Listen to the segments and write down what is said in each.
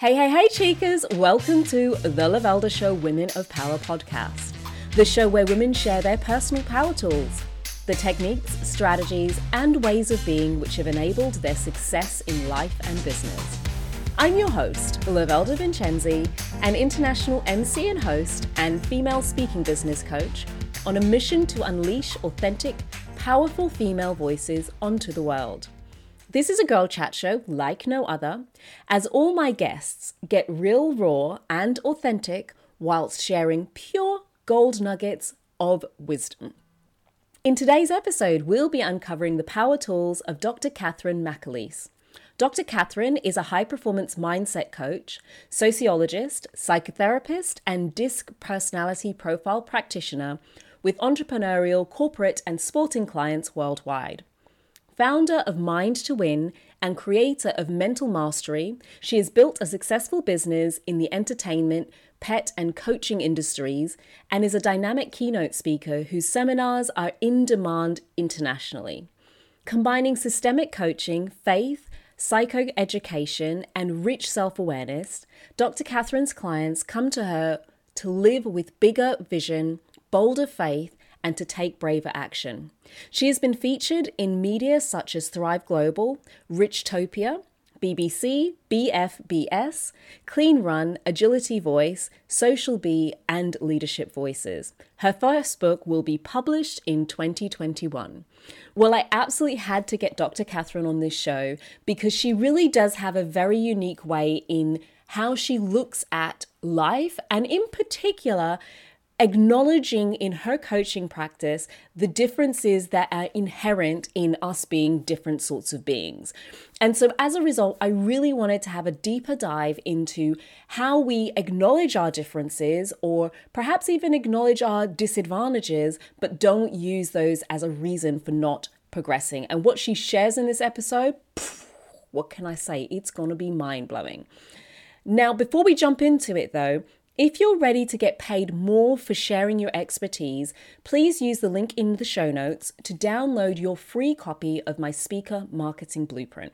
Hey, hey, hey, Chicas! Welcome to the Lavelda Show Women of Power podcast, the show where women share their personal power tools, the techniques, strategies, and ways of being which have enabled their success in life and business. I'm your host, Lavelda Vincenzi, an international MC and host and female speaking business coach on a mission to unleash authentic, powerful female voices onto the world. This is a girl chat show like no other, as all my guests get real, raw, and authentic whilst sharing pure gold nuggets of wisdom. In today's episode, we'll be uncovering the power tools of Dr. Catherine McAleese. Dr. Catherine is a high performance mindset coach, sociologist, psychotherapist, and DISC personality profile practitioner with entrepreneurial, corporate, and sporting clients worldwide. Founder of Mind to Win and creator of Mental Mastery, she has built a successful business in the entertainment, pet, and coaching industries and is a dynamic keynote speaker whose seminars are in demand internationally. Combining systemic coaching, faith, psychoeducation, and rich self awareness, Dr. Catherine's clients come to her to live with bigger vision, bolder faith, and to take braver action. She has been featured in media such as Thrive Global, Richtopia, BBC, BFBS, Clean Run, Agility Voice, Social Bee, and Leadership Voices. Her first book will be published in 2021. Well, I absolutely had to get Dr. Catherine on this show because she really does have a very unique way in how she looks at life and, in particular, acknowledging in her coaching practice the differences that are inherent in us being different sorts of beings. And so, as a result, I really wanted to have a deeper dive into how we acknowledge our differences or perhaps even acknowledge our disadvantages, but don't use those as a reason for not progressing. And what she shares in this episode, pff, what can I say? It's going to be mind blowing. Now, before we jump into it though, if you're ready to get paid more for sharing your expertise, please use the link in the show notes to download your free copy of my Speaker Marketing Blueprint.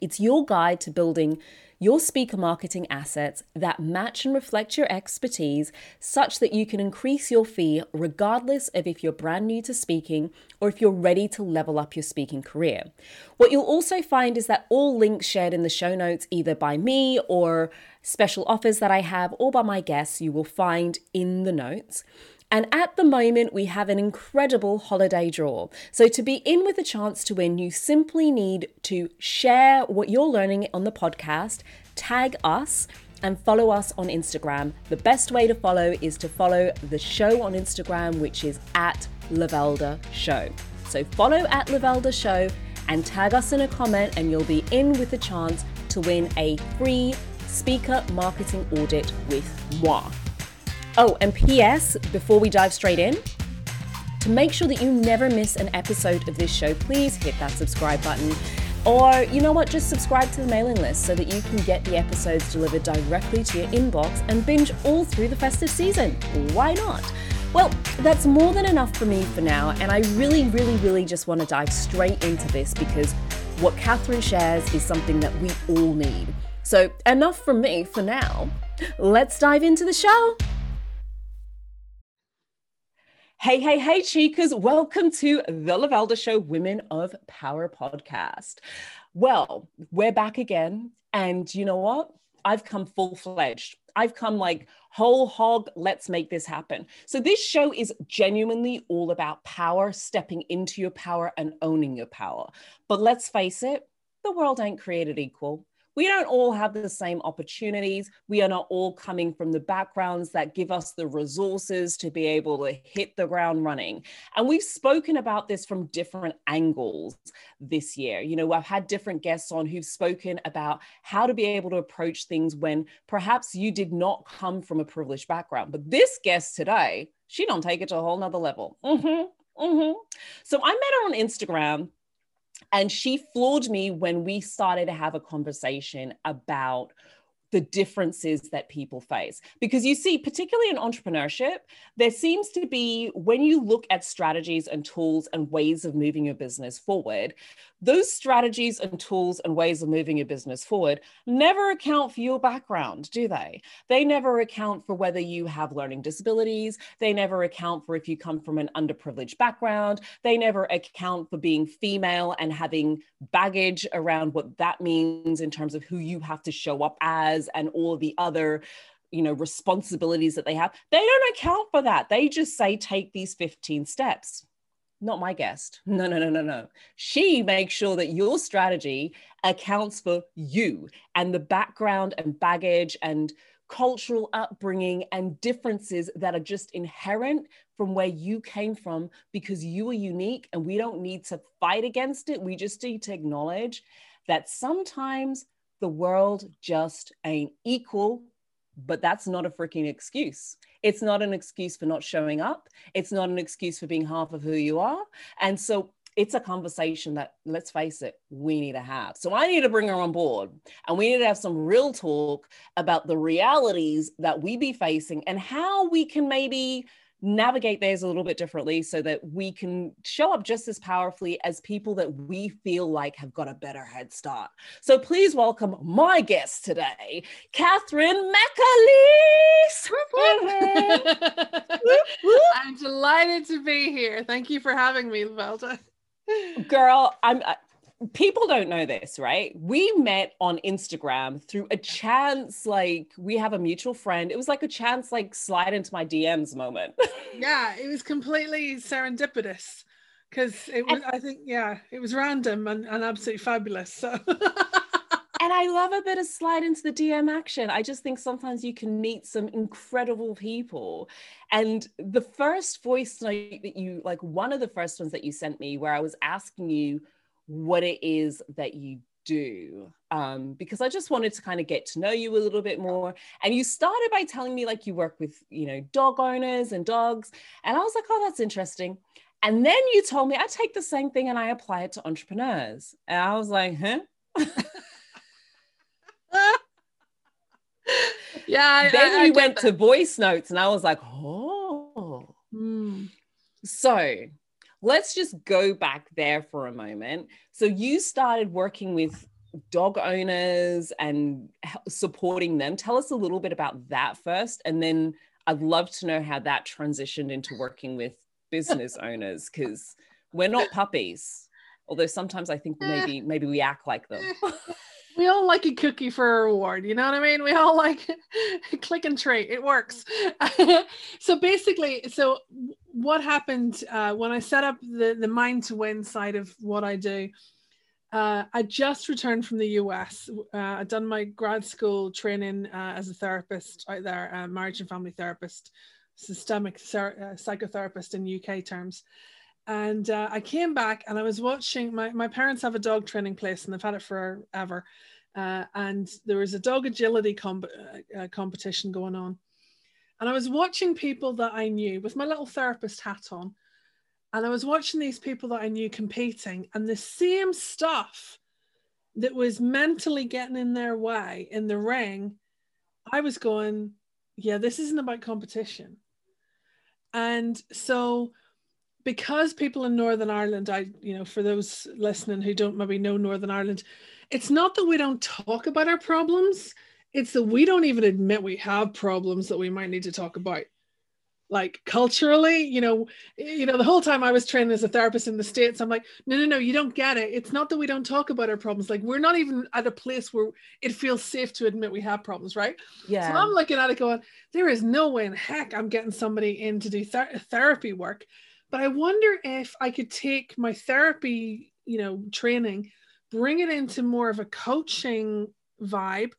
It's your guide to building your speaker marketing assets that match and reflect your expertise such that you can increase your fee regardless of if you're brand new to speaking or if you're ready to level up your speaking career. What you'll also find is that all links shared in the show notes, either by me or special offers that I have, or by my guests, you will find in the notes. And at the moment, we have an incredible holiday draw. So, to be in with a chance to win, you simply need to share what you're learning on the podcast, tag us, and follow us on Instagram. The best way to follow is to follow the show on Instagram, which is at Lavelda Show. So, follow at Lavelda Show and tag us in a comment, and you'll be in with a chance to win a free speaker marketing audit with moi. Oh, and PS, before we dive straight in, to make sure that you never miss an episode of this show, please hit that subscribe button. Or, you know what, just subscribe to the mailing list so that you can get the episodes delivered directly to your inbox and binge all through the festive season. Why not? Well, that's more than enough for me for now, and I really, really, really just want to dive straight into this because what Catherine shares is something that we all need. So, enough from me for now. Let's dive into the show. Hey, hey, hey, chicas. Welcome to the Lavelda Show Women of Power podcast. Well, we're back again. And you know what? I've come full fledged. I've come like whole hog, let's make this happen. So, this show is genuinely all about power, stepping into your power and owning your power. But let's face it, the world ain't created equal we don't all have the same opportunities. We are not all coming from the backgrounds that give us the resources to be able to hit the ground running. And we've spoken about this from different angles this year. You know, I've had different guests on who've spoken about how to be able to approach things when perhaps you did not come from a privileged background. But this guest today, she don't take it to a whole nother level. Mm-hmm, mm-hmm. So I met her on Instagram and she floored me when we started to have a conversation about the differences that people face. Because you see, particularly in entrepreneurship, there seems to be, when you look at strategies and tools and ways of moving your business forward, those strategies and tools and ways of moving your business forward never account for your background, do they? They never account for whether you have learning disabilities. They never account for if you come from an underprivileged background. They never account for being female and having baggage around what that means in terms of who you have to show up as and all the other you know responsibilities that they have they don't account for that they just say take these 15 steps not my guest. No, no, no, no, no. She makes sure that your strategy accounts for you and the background and baggage and cultural upbringing and differences that are just inherent from where you came from because you are unique and we don't need to fight against it. We just need to acknowledge that sometimes the world just ain't equal, but that's not a freaking excuse. It's not an excuse for not showing up. It's not an excuse for being half of who you are. And so it's a conversation that, let's face it, we need to have. So I need to bring her on board and we need to have some real talk about the realities that we be facing and how we can maybe navigate theirs a little bit differently so that we can show up just as powerfully as people that we feel like have got a better head start. So please welcome my guest today, Catherine McAleese. I'm delighted to be here. Thank you for having me, Velda. Girl, I'm people don't know this, right? We met on Instagram through a chance, like we have a mutual friend. It was like a chance, like slide into my DMs moment. yeah, it was completely serendipitous because it was, and, I think, yeah, it was random and, and absolutely fabulous. So. and I love a bit of slide into the DM action. I just think sometimes you can meet some incredible people. And the first voice note that you like, one of the first ones that you sent me, where I was asking you what it is that you do um, because i just wanted to kind of get to know you a little bit more. And you started by telling me like you work with you know dog owners and dogs. And i was like oh that's interesting. And then you told me i take the same thing and i apply it to entrepreneurs. And i was like huh? Yeah then I, I, went that. to voice notes and i was like oh. Mm. so let's just go back there for a moment. So you started working with dog owners and supporting them. Tell us a little bit about that first, and then I'd love to know how that transitioned into working with business owners because we're not puppies. Although sometimes I think maybe maybe we act like them. we all like a cookie for a reward you know what i mean we all like click and treat it works so basically so what happened uh, when i set up the the mind to win side of what i do uh, I just returned from the US. Uh, I'd done my grad school training uh, as a therapist out there, uh, marriage and family therapist, systemic ther- uh, psychotherapist in UK terms. And uh, I came back and I was watching. My, my parents have a dog training place and they've had it forever. Uh, and there was a dog agility uh, uh, competition going on. And I was watching people that I knew with my little therapist hat on. And I was watching these people that I knew competing, and the same stuff that was mentally getting in their way in the ring, I was going, yeah, this isn't about competition. And so because people in Northern Ireland, I, you know, for those listening who don't maybe know Northern Ireland, it's not that we don't talk about our problems, it's that we don't even admit we have problems that we might need to talk about. Like culturally, you know, you know, the whole time I was training as a therapist in the States, I'm like, no, no, no, you don't get it. It's not that we don't talk about our problems. Like we're not even at a place where it feels safe to admit we have problems, right? Yeah. So I'm looking at it going, there is no way in heck I'm getting somebody in to do ther- therapy work but I wonder if I could take my therapy, you know, training, bring it into more of a coaching vibe,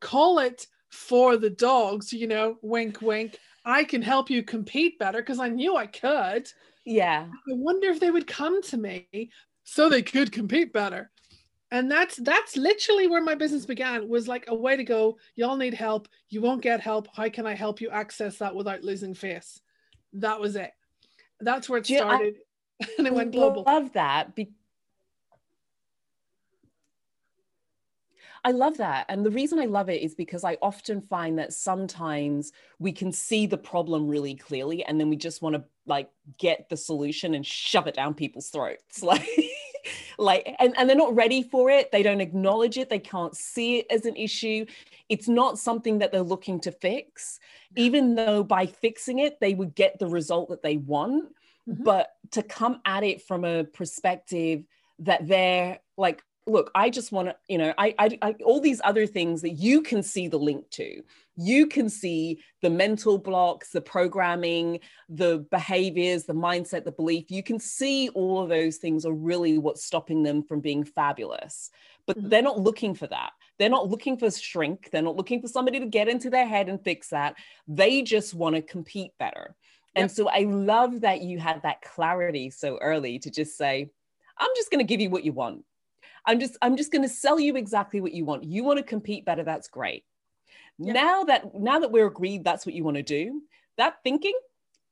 call it for the dogs, you know, wink, wink. I can help you compete better because I knew I could. Yeah. I wonder if they would come to me so they could compete better. And that's that's literally where my business began was like a way to go, y'all need help, you won't get help. How can I help you access that without losing face? That was it that's where it started I, and it went global I love that be- I love that. And the reason I love it is because I often find that sometimes we can see the problem really clearly and then we just want to like get the solution and shove it down people's throats. Like like and, and they're not ready for it. They don't acknowledge it. They can't see it as an issue. It's not something that they're looking to fix, even though by fixing it, they would get the result that they want. Mm-hmm. But to come at it from a perspective that they're like look i just want to you know I, I, I all these other things that you can see the link to. You can see the mental blocks the programming the behaviors the mindset the belief. You can see all of those things are really what's stopping them from being fabulous. But mm-hmm. they're not looking for that. They're not looking for shrink. They're not looking for somebody to get into their head and fix that. They just want to compete better. And yep. so i love that you had that clarity so early to just say i'm just going to give you what you want I'm just I'm just going to sell you exactly what you want. You want to compete better, that's great. Now that now that we're agreed that's what you want to do, that thinking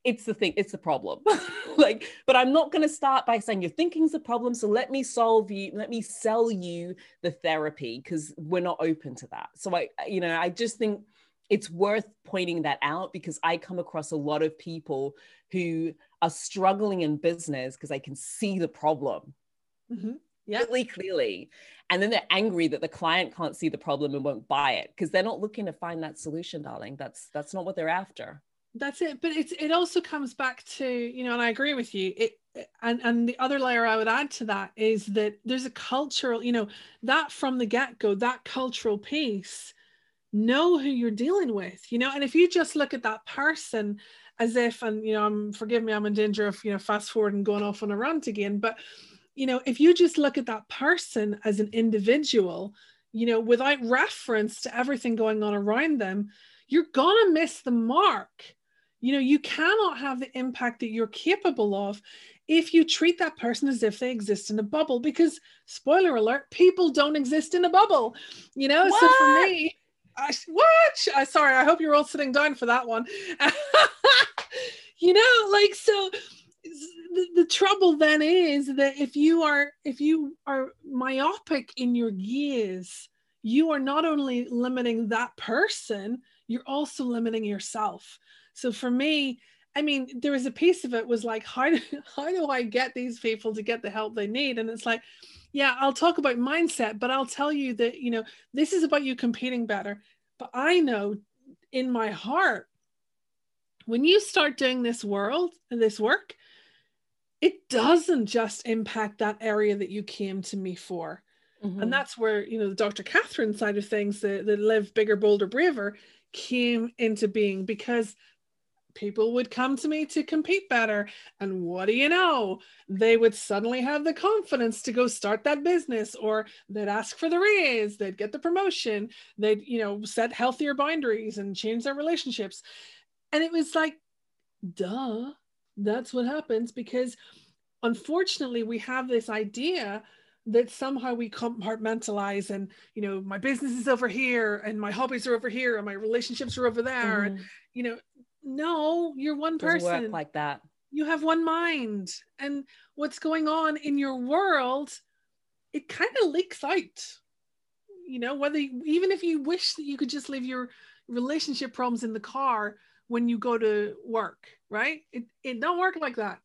it's the thing it's the problem. Like but i'm not going to start by saying your thinking's the problem so let me solve you let me sell you the therapy because we're not open to that. So i you know i just think it's worth pointing that out because i come across a lot of people who are struggling in business because they can see the problem. Mm-hmm yeah. really clearly. And then they're angry that the client can't see the problem and won't buy it because they're not looking to find that solution, darling. That's that's not what they're after. That's it. But it's it also comes back to, you know, and I agree with you. It and and the other layer I would add to that is that there's a cultural, you know, that from the get-go, that cultural piece, know who you're dealing with, you know, and if you just look at that person as if, and you know, I'm forgive me, I'm in danger of, you know, fast forward and going off on a rant again, but you know, if you just look at that person as an individual, you know, without reference to everything going on around them, you're going to miss the mark. You know, you cannot have the impact that you're capable of if you treat that person as if they exist in a bubble, because spoiler alert, people don't exist in a bubble, you know? What? So for me, I, what? I, sorry, I hope you're all sitting down for that one. you know, like, so the, trouble then is that if you are if you are myopic in your gaze you are not only limiting that person you're also limiting yourself. So for me i mean there was a piece of it was like how do, how do i get these people to get the help they need? And it's like yeah i'll talk about mindset but i'll tell you that you know this is about you competing better. But i know in my heart when you start doing this world this work it doesn't just impact that area that you came to me for. Mm-hmm. And that's where, you know, the Dr. Catherine side of things, the, the live bigger, bolder, braver came into being because people would come to me to compete better. And what do you know? They would suddenly have the confidence to go start that business, or they'd ask for the raise, they'd get the promotion, they'd, you know, set healthier boundaries and change their relationships. And it was like, duh, that's what happens because unfortunately we have this idea that somehow we compartmentalize and you know my business is over here and my hobbies are over here and my relationships are over there. Mm-hmm. and you know no you're one person. like that. You have one mind. And what's going on in your world it kind of leaks out. You know whether you, even if you wish that you could just leave your relationship problems in the car when you go to work right it, it don't work like that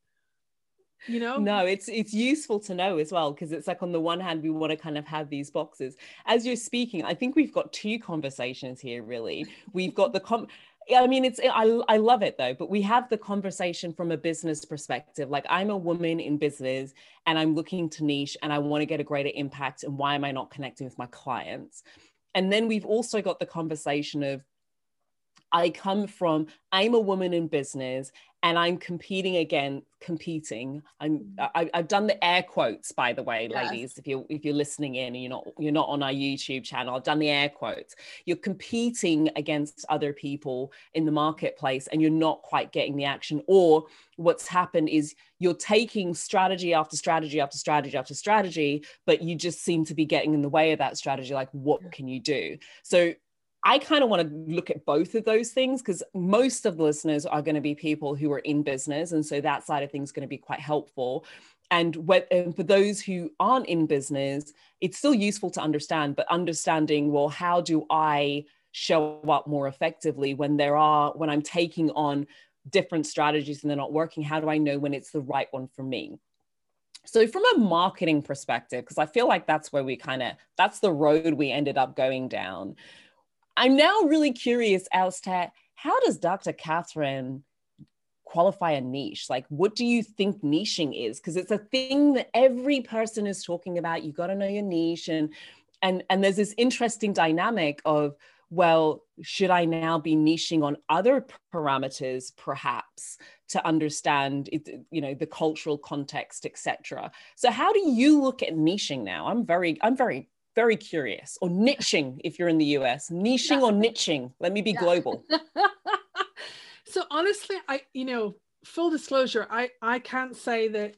you know no it's it's useful to know as well because it's like on the one hand we want to kind of have these boxes as you're speaking i think we've got two conversations here really we've got the com I mean, it's I, I love it though, but we have the conversation from a business perspective. Like I'm a woman in business and I'm looking to niche and I want to get a greater impact. And why am I not connecting with my clients? And then we've also got the conversation of I come from, I'm a woman in business and I'm competing again, competing. I'm mm. I, have done the air quotes, by the way, yes. ladies. If you're if you're listening in and you're not you're not on our YouTube channel, I've done the air quotes. You're competing against other people in the marketplace and you're not quite getting the action. Or what's happened is you're taking strategy after strategy after strategy after strategy, but you just seem to be getting in the way of that strategy. Like, what can you do? So I kind of want to look at both of those things because most of the listeners are going to be people who are in business. And so that side of things is going to be quite helpful. and, and for those who aren't in business, it's still useful to understand, but understanding, well, how do I show up more effectively when there are, when I'm taking on different strategies and they're not working? How do I know when it's the right one for me? So, from a marketing perspective, because I feel like that's where we kind of, that's the road we ended up going down. I'm now really curious as to how does Dr. Catherine qualify a niche? Like what do you think niching is? Because it's a thing that every person is talking about. You got to know your niche and and and there's this interesting dynamic of well should i now be niching on other parameters perhaps to understand it, you know the cultural context etc so how do you look at niching now? I'm very i'm very very curious. Or niching if you're in the us niching yeah. or niching. Let me be yeah. global. So honestly i you know full disclosure i i can't say that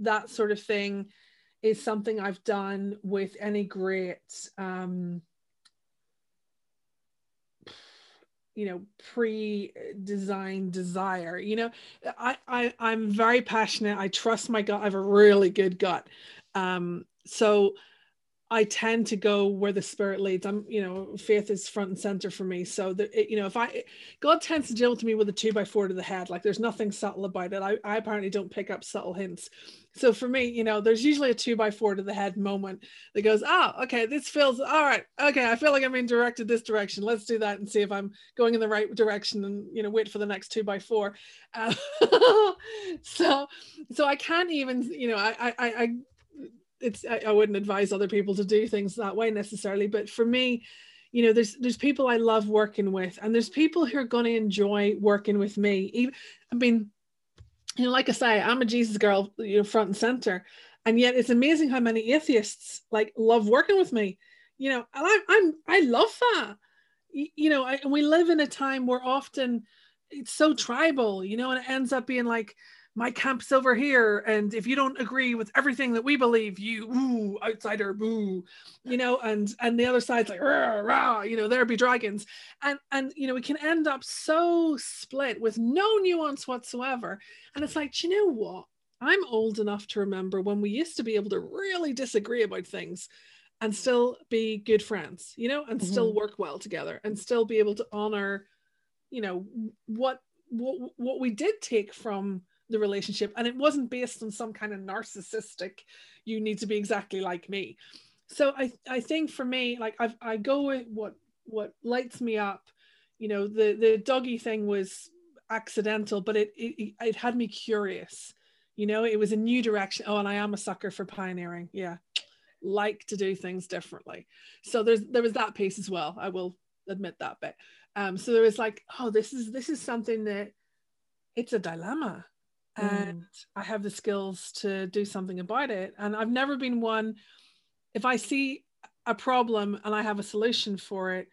that sort of thing is something i've done with any great um you know pre-designed desire. You know I, I i'm very passionate. I trust my gut. I have a really good gut. Um so I tend to go where the spirit leads. I'm, you know, faith is front and center for me. So that, you know, if I, God tends to deal to me with a two by four to the head, like there's nothing subtle about it. I, I apparently don't pick up subtle hints. So for me, you know, there's usually a two by four to the head moment that goes, oh, okay, this feels all right. Okay, I feel like I'm being directed this direction. Let's do that and see if I'm going in the right direction and, you know, wait for the next two by four. Uh, so, so I can't even, you know, I, I, I it's I, I wouldn't advise other people to do things that way necessarily but for me you know there's there's people i love working with and there's people who are going to enjoy working with me even i mean you know like i say i'm a jesus girl you know front and center and yet it's amazing how many atheists like love working with me you know and I, i'm i love that. You know I, and we live in a time where often it's so tribal you know and it ends up being like my camp's over here and if you don't agree with everything that we believe you ooh outsider boo you know and and the other side's like rah, rah, you know there be dragons. And and you know we can end up so split with no nuance whatsoever. And it's like you know what? I'm old enough to remember when we used to be able to really disagree about things and still be good friends you know and mm-hmm. still work well together and still be able to honor you know what what, what we did take from the relationship and it wasn't based on some kind of narcissistic you need to be exactly like me. So i i think for me like i i go with what what lights me up you know the the doggy thing was accidental but it it, it had me curious. You know it was a new direction. Oh and i am a sucker for pioneering. Yeah. Like to do things differently. So there's there was that piece as well. I will admit that bit. Um so there was like oh this is this is something that it's a dilemma and mm. I have the skills to do something about it. And I've never been one, if I see a problem and I have a solution for it,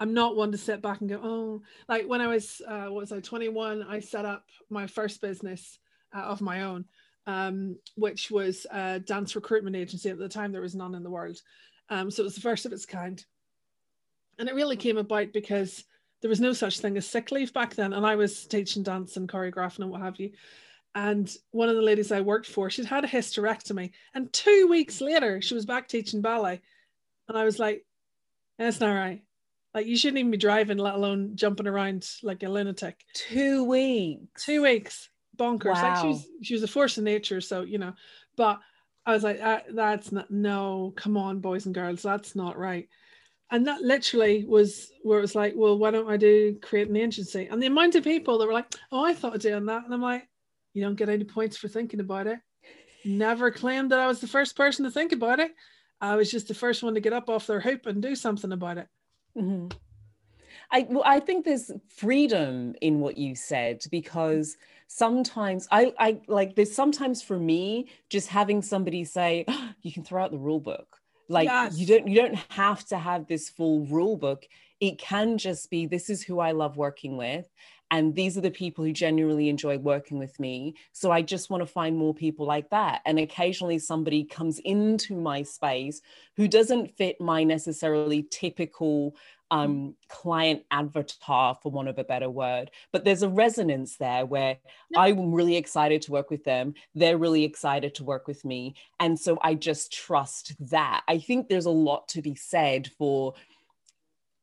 I'm not one to sit back and go, oh, like when I was, uh, what was I, 21, I set up my first business uh, of my own, um, which was a dance recruitment agency. At the time, there was none in the world. Um, so it was the first of its kind. And it really came about because there was no such thing as sick leave back then. And I was teaching dance and choreographing and what have you. And one of the ladies I worked for, she'd had a hysterectomy. And two weeks later, she was back teaching ballet. And I was like, that's not right. Like, you shouldn't even be driving, let alone jumping around like a lunatic. Two weeks. Two weeks. Bonkers. Wow. Like, she was, she was a force of nature. So, you know, but I was like, that, that's not, no, come on, boys and girls, that's not right. And that literally was where it was like, well, why don't I do create an agency? And the amount of people that were like, oh, I thought of doing that. And I'm like, you don't get any points for thinking about it. Never claimed that I was the first person to think about it. I was just the first one to get up off their hoop and do something about it. Mm-hmm. I well, I think there's freedom in what you said because sometimes I I like there's sometimes for me just having somebody say oh, you can throw out the rule book like yes. you don't you don't have to have this full rule book it can just be this is who I love working with and these are the people who genuinely enjoy working with me so i just want to find more people like that and occasionally somebody comes into my space who doesn't fit my necessarily typical um, client avatar, for want of a better word. But there's a resonance there where I'm really excited to work with them. They're really excited to work with me. And so I just trust that. I think there's a lot to be said for.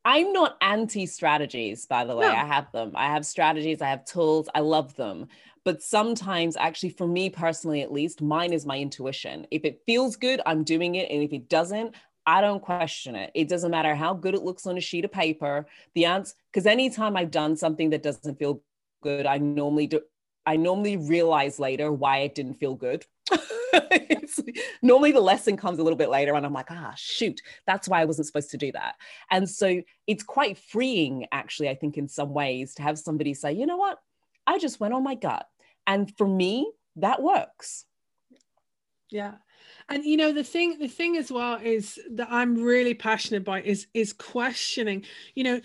I'm not anti strategies, by the way. No. I have them. I have strategies, I have tools, I love them. But sometimes, actually, for me personally, at least, mine is my intuition. If it feels good, I'm doing it. And if it doesn't, I don't question it. It doesn't matter how good it looks on a sheet of paper. The answer, because anytime I've done something that doesn't feel good, I normally do. I normally realize later why it didn't feel good. normally the lesson comes a little bit later and I'm like, ah, shoot, that's why I wasn't supposed to do that. And so it's quite freeing, actually, I think, in some ways, to have somebody say, you know what? I just went on my gut. And for me, that works. Yeah and you know the thing the thing as well is that i'm really passionate about is is questioning you know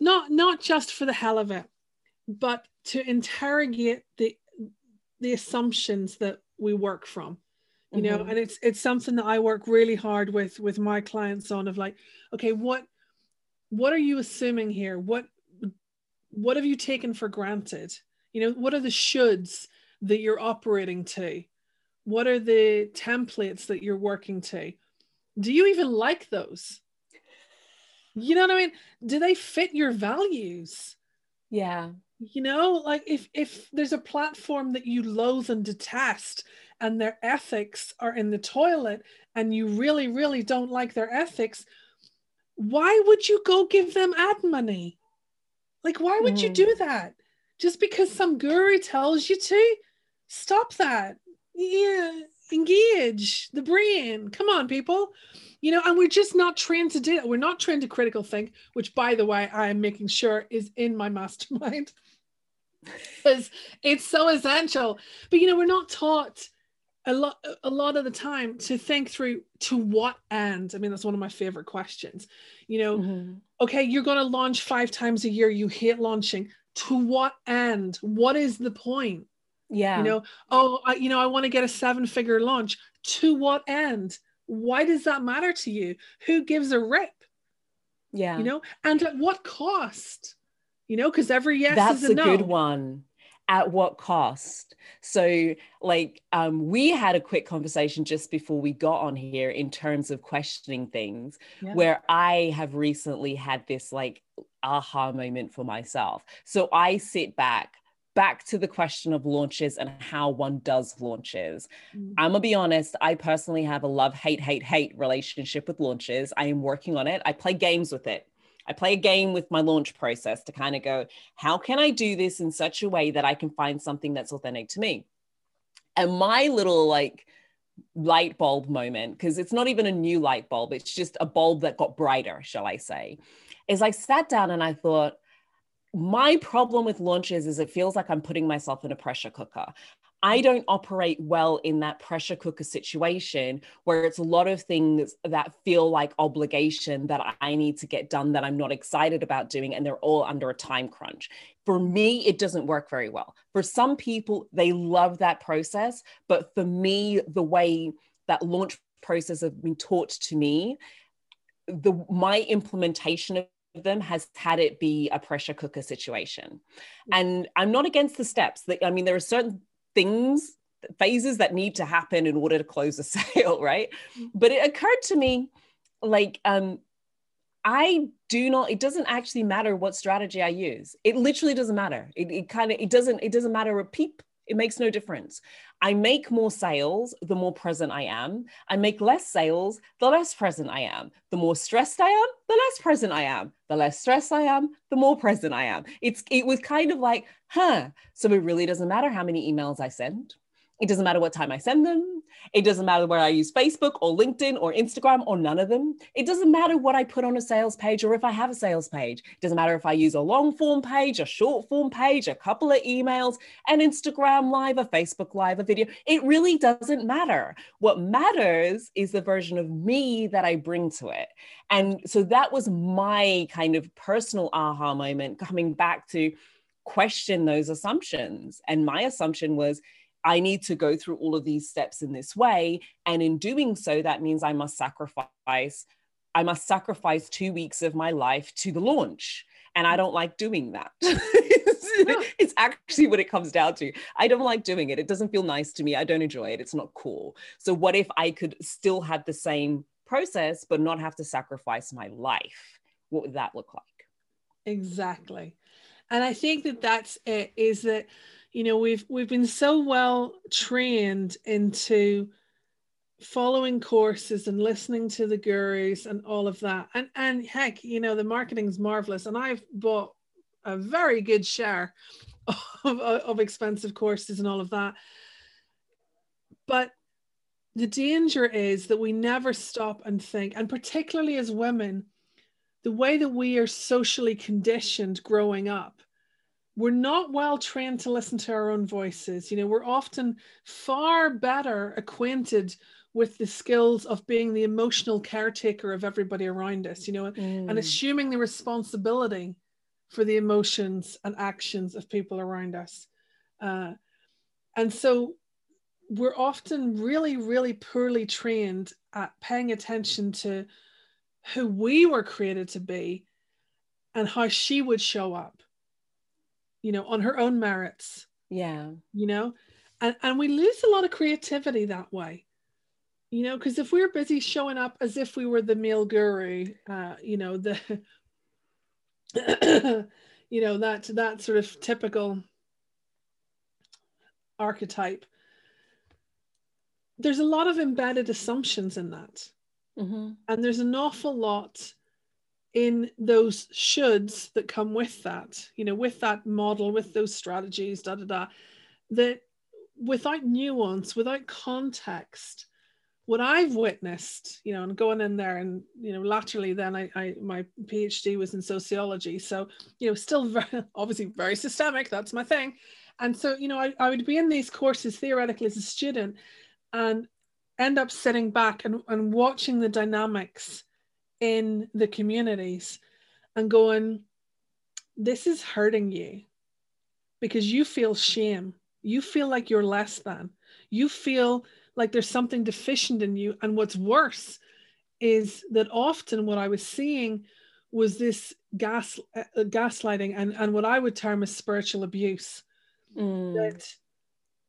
not not just for the hell of it but to interrogate the the assumptions that we work from you know? Mm-hmm. and it's it's something that i work really hard with with my clients on of like okay what what are you assuming here? What what have you taken for granted? You know what are the shoulds that you're operating to? What are the templates that you're working to? Do you even like those? You know what i mean? Do they fit your values? Yeah you know like if if there's a platform that you loathe and detest and their ethics are in the toilet and you really really don't like their ethics why would you go give them ad money like why would mm. you do that just because some guru tells you to stop that yeah, engage the brain. Come on, people. You know, and we're just not trained to do it. We're not trained to critical think, which, by the way, I am making sure is in my mastermind because it's so essential. But you know, we're not taught a lot a lot of the time to think through to what end. I mean, that's one of my favorite questions. You know, mm-hmm. okay, you're going to launch five times a year. You hate launching. To what end? What is the point? Yeah. You know, oh, I, you know, I want to get a seven figure launch. To what end? Why does that matter to you? Who gives a rip? Yeah. You know, and at what cost? You know, because every yes That's is a, a no. good one. At what cost? So, like, um, we had a quick conversation just before we got on here in terms of questioning things, yeah. where I have recently had this like aha moment for myself. So I sit back back to the question of launches and how one does launches. Mm. I'm gonna be honest, I personally have a love, hate, hate, hate relationship with launches. I am working on it. I play games with it. I play a game with my launch process to kind of go, how can I do this in such a way that I can find something that's authentic to me? And my little like light bulb moment, because it's not even a new light bulb, it's just a bulb that got brighter, shall I say, is I sat down and I thought, my problem with launches is it feels like I'm putting myself in a pressure cooker. I don't operate well in that pressure cooker situation where it's a lot of things that feel like obligation that I need to get done that I'm not excited about doing, and they're all under a time crunch. For me, it doesn't work very well. For some people, they love that process. But for me, the way that launch process has been taught to me, the my implementation of them has had it be a pressure cooker situation. Mm. And I'm not against the steps. That I mean, there are certain things, phases that need to happen in order to close a sale, right? Mm. But it occurred to me like um I do not, it doesn't actually matter what strategy I use. It literally doesn't matter. It, it kind of, it doesn't, it doesn't matter a peep it makes no difference. I make more sales the more present I am. I make less sales the less present I am. The more stressed I am, the less present I am. The less stressed I am, the more present I am. It's it was kind of like, huh. So it really doesn't matter how many emails I send. It doesn't matter what time I send them. It doesn't matter where I use Facebook or LinkedIn or Instagram or none of them. It doesn't matter what I put on a sales page or if I have a sales page. It doesn't matter if I use a long form page, a short form page, a couple of emails, an Instagram live, a Facebook live, a video. It really doesn't matter. What matters is the version of me that I bring to it. And so that was my kind of personal aha moment coming back to question those assumptions. And my assumption was, I need to go through all of these steps in this way. And in doing so, that means I must sacrifice I must sacrifice two weeks of my life to the launch. And I don't like doing that. it's actually what it comes down to. I don't like doing it. It doesn't feel nice to me. I don't enjoy it. It's not cool. So, what if I could still have the same process, but not have to sacrifice my life? What would that look like? Exactly. And I think that that's it is that, you know, we've, we've been so well trained into following courses and listening to the gurus and all of that. And, and heck, you know, the marketing is marvelous. And I've bought a very good share of, of expensive courses and all of that. But the danger is that we never stop and think, and particularly as women, the way that we are socially conditioned growing up, we're not well trained to listen to our own voices. You know, we're often far better acquainted with the skills of being the emotional caretaker of everybody around us, you know, mm. and assuming the responsibility for the emotions and actions of people around us. Uh, and so we're often really, really poorly trained at paying attention to who we were created to be and how she would show up, you know, on her own merits. Yeah. You know, and, and we lose a lot of creativity that way you know because if we we're busy showing up as if we were the male guru uh you know the you know that that sort of typical archetype there's a lot of embedded assumptions in that mm-hmm. and there's an awful lot in those shoulds that come with that you know with that model with those strategies da da da that without nuance without context what I've witnessed, you know, and going in there and, you know, laterally then I, I my PhD was in sociology. So, you know, still very, obviously very systemic. That's my thing. And so, you know, I, I would be in these courses theoretically as a student and end up sitting back and, and watching the dynamics in the communities and going, this is hurting you because you feel shame. You feel like you're less than. You feel like there's something deficient in you. And what's worse is that often what I was seeing was this gas uh, gaslighting and, and what I would term as spiritual abuse. Mm. That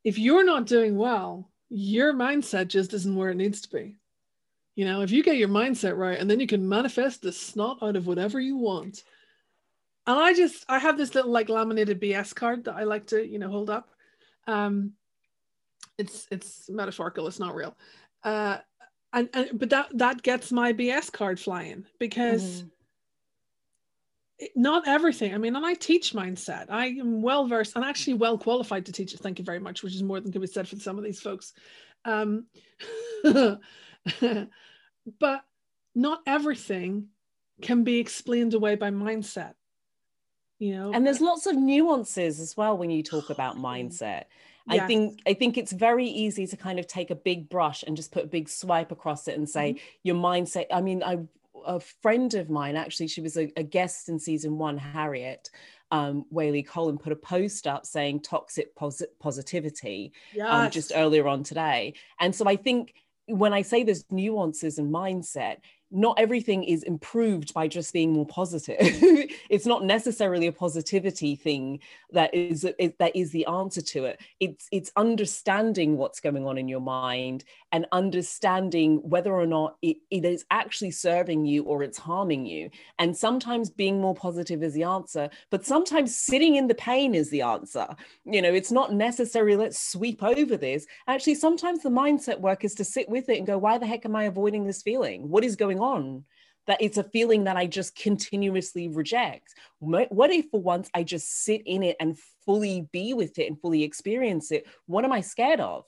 if you're not doing well, your mindset just isn't where it needs to be. You know, if you get your mindset right and then you can manifest the snot out of whatever you want. And I just I have this little like laminated BS card that I like to, you know, hold up. Um, it's it's metaphorical it's not real uh and, and but that that gets my bs card flying because mm. not everything i mean and i teach mindset i am well versed and actually well qualified to teach it thank you very much which is more than can be said for some of these folks um but not everything can be explained away by mindset you know and there's lots of nuances as well when you talk about mindset Yes. I think I think it's very easy to kind of take a big brush and just put a big swipe across it and say mm-hmm. your mindset. I mean, I a friend of mine actually, she was a, a guest in season one, Harriet. Um, Whaley Colin put a post up saying toxic posit- positivity yes. um, just earlier on today. And so I think when I say there's nuances and mindset, not everything is improved by just being more positive. it's not necessarily a positivity thing that is that is the answer to it. It's it's understanding what's going on in your mind and understanding whether or not it, it is actually serving you or it's harming you. And sometimes being more positive is the answer, but sometimes sitting in the pain is the answer. You know, it's not necessarily let's sweep over this. Actually, sometimes the mindset work is to sit with it and go, why the heck am I avoiding this feeling? What is going on? that it's a feeling that I just continuously reject. What if for once I just sit in it and fully be with it and fully experience it? What am I scared of?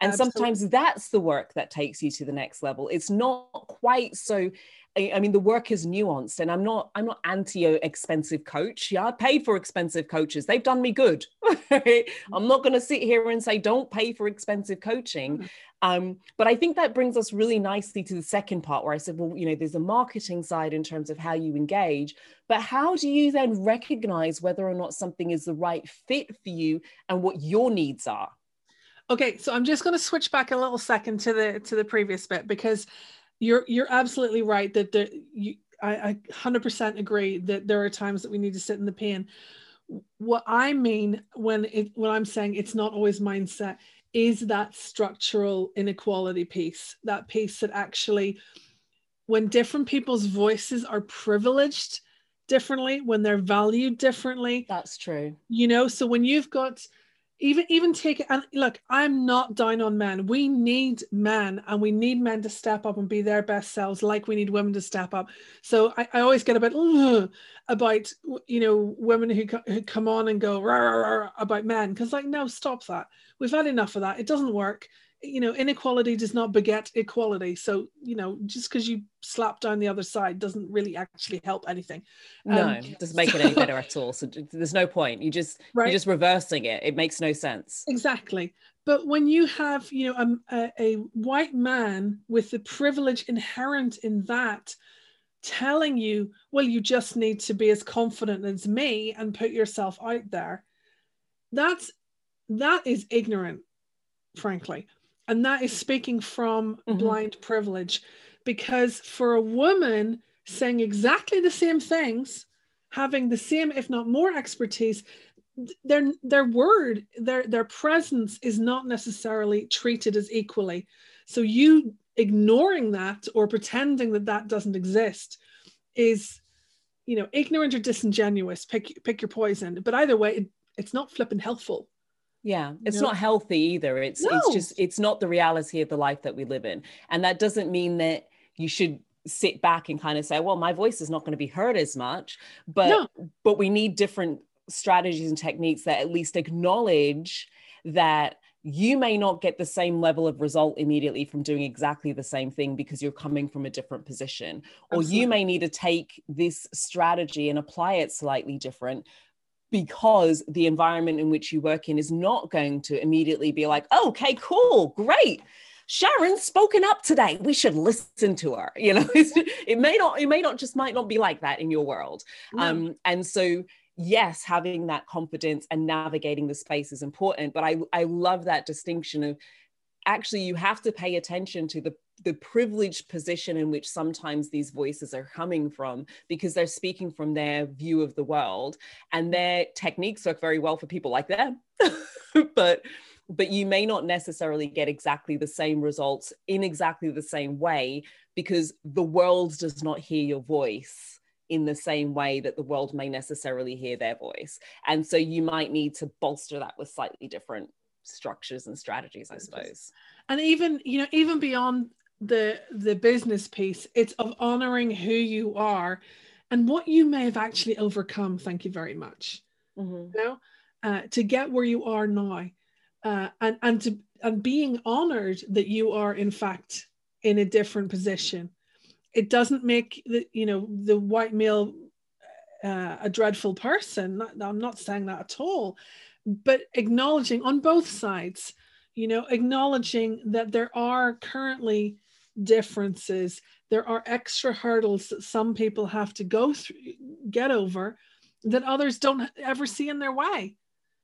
And Absolutely. sometimes that's the work that takes you to the next level. It's not quite so. I, mean, the work is nuanced, and I'm not. I'm not anti expensive coach. Yeah, I paid for expensive coaches. They've done me good. Mm-hmm. I'm not going to sit here and say don't pay for expensive coaching. Mm-hmm. Um, but I think that brings us really nicely to the second part where I said, well, you know, there's a marketing side in terms of how you engage, but how do you then recognize whether or not something is the right fit for you and what your needs are? Okay, so I'm just going to switch back a little second to the to the previous bit because you're you're absolutely right that the you I, I 100% agree that there are times that we need to sit in the pain what i mean when it when i'm saying it's not always mindset is that structural inequality piece that piece that actually when different people's voices are privileged differently when they're valued differently that's true. you know so when you've got even even take it and look i'm not down on men. We need men and we need men to step up and be their best selves like we need women to step up. So i, I always get a bit about you know women who, who come on and go rah, rah, rah, about men because like no stop that. We've had enough of that. It doesn't work you know inequality does not beget equality. So you know just because you slap down the other side doesn't really actually help anything. No um, doesn't make so, it any better at all. So there's no point. You just right? you're just reversing it. It makes no sense. Exactly. But when you have you know a, a white man with the privilege inherent in that telling you well you just need to be as confident as me and put yourself out there that's that is ignorant frankly and that is speaking from mm-hmm. blind privilege because for a woman saying exactly the same things having the same if not more expertise their their word their their presence is not necessarily treated as equally. So you ignoring that or pretending that that doesn't exist is you know ignorant or disingenuous. Pick pick your poison. But either way it, it's not flipping helpful yeah it's not healthy either it's no. it's just it's not the reality of the life that we live in and that doesn't mean that you should sit back and kind of say well my voice is not going to be heard as much but no. but we need different strategies and techniques that at least acknowledge that you may not get the same level of result immediately from doing exactly the same thing because you're coming from a different position or you may need to take this strategy and apply it slightly different because the environment in which you work in is not going to immediately be like, oh, okay, cool, great. Sharon's spoken up today. We should listen to her. You know, it may not, it may not just might not be like that in your world. No. Um, and so yes, having that confidence and navigating the space is important. But I, I love that distinction of actually you have to pay attention to the the privileged position in which sometimes these voices are coming from because they're speaking from their view of the world and their techniques work very well for people like them. But but you may not necessarily get exactly the same results in exactly the same way because the world does not hear your voice in the same way that the world may necessarily hear their voice. And so you might need to bolster that with slightly different structures and strategies i suppose. and even you know even beyond the the business piece it's of honoring who you are and what you may have actually overcome. Thank you very much. Mm-hmm. you know uh, to get where you are now uh, and and to and being honored that you are in fact in a different position. It doesn't make the you know the white male uh, a dreadful person. I'm not saying that at all but acknowledging on both sides you know acknowledging that there are currently differences. There are extra hurdles that some people have to go through, get over, that others don't ever see in their way.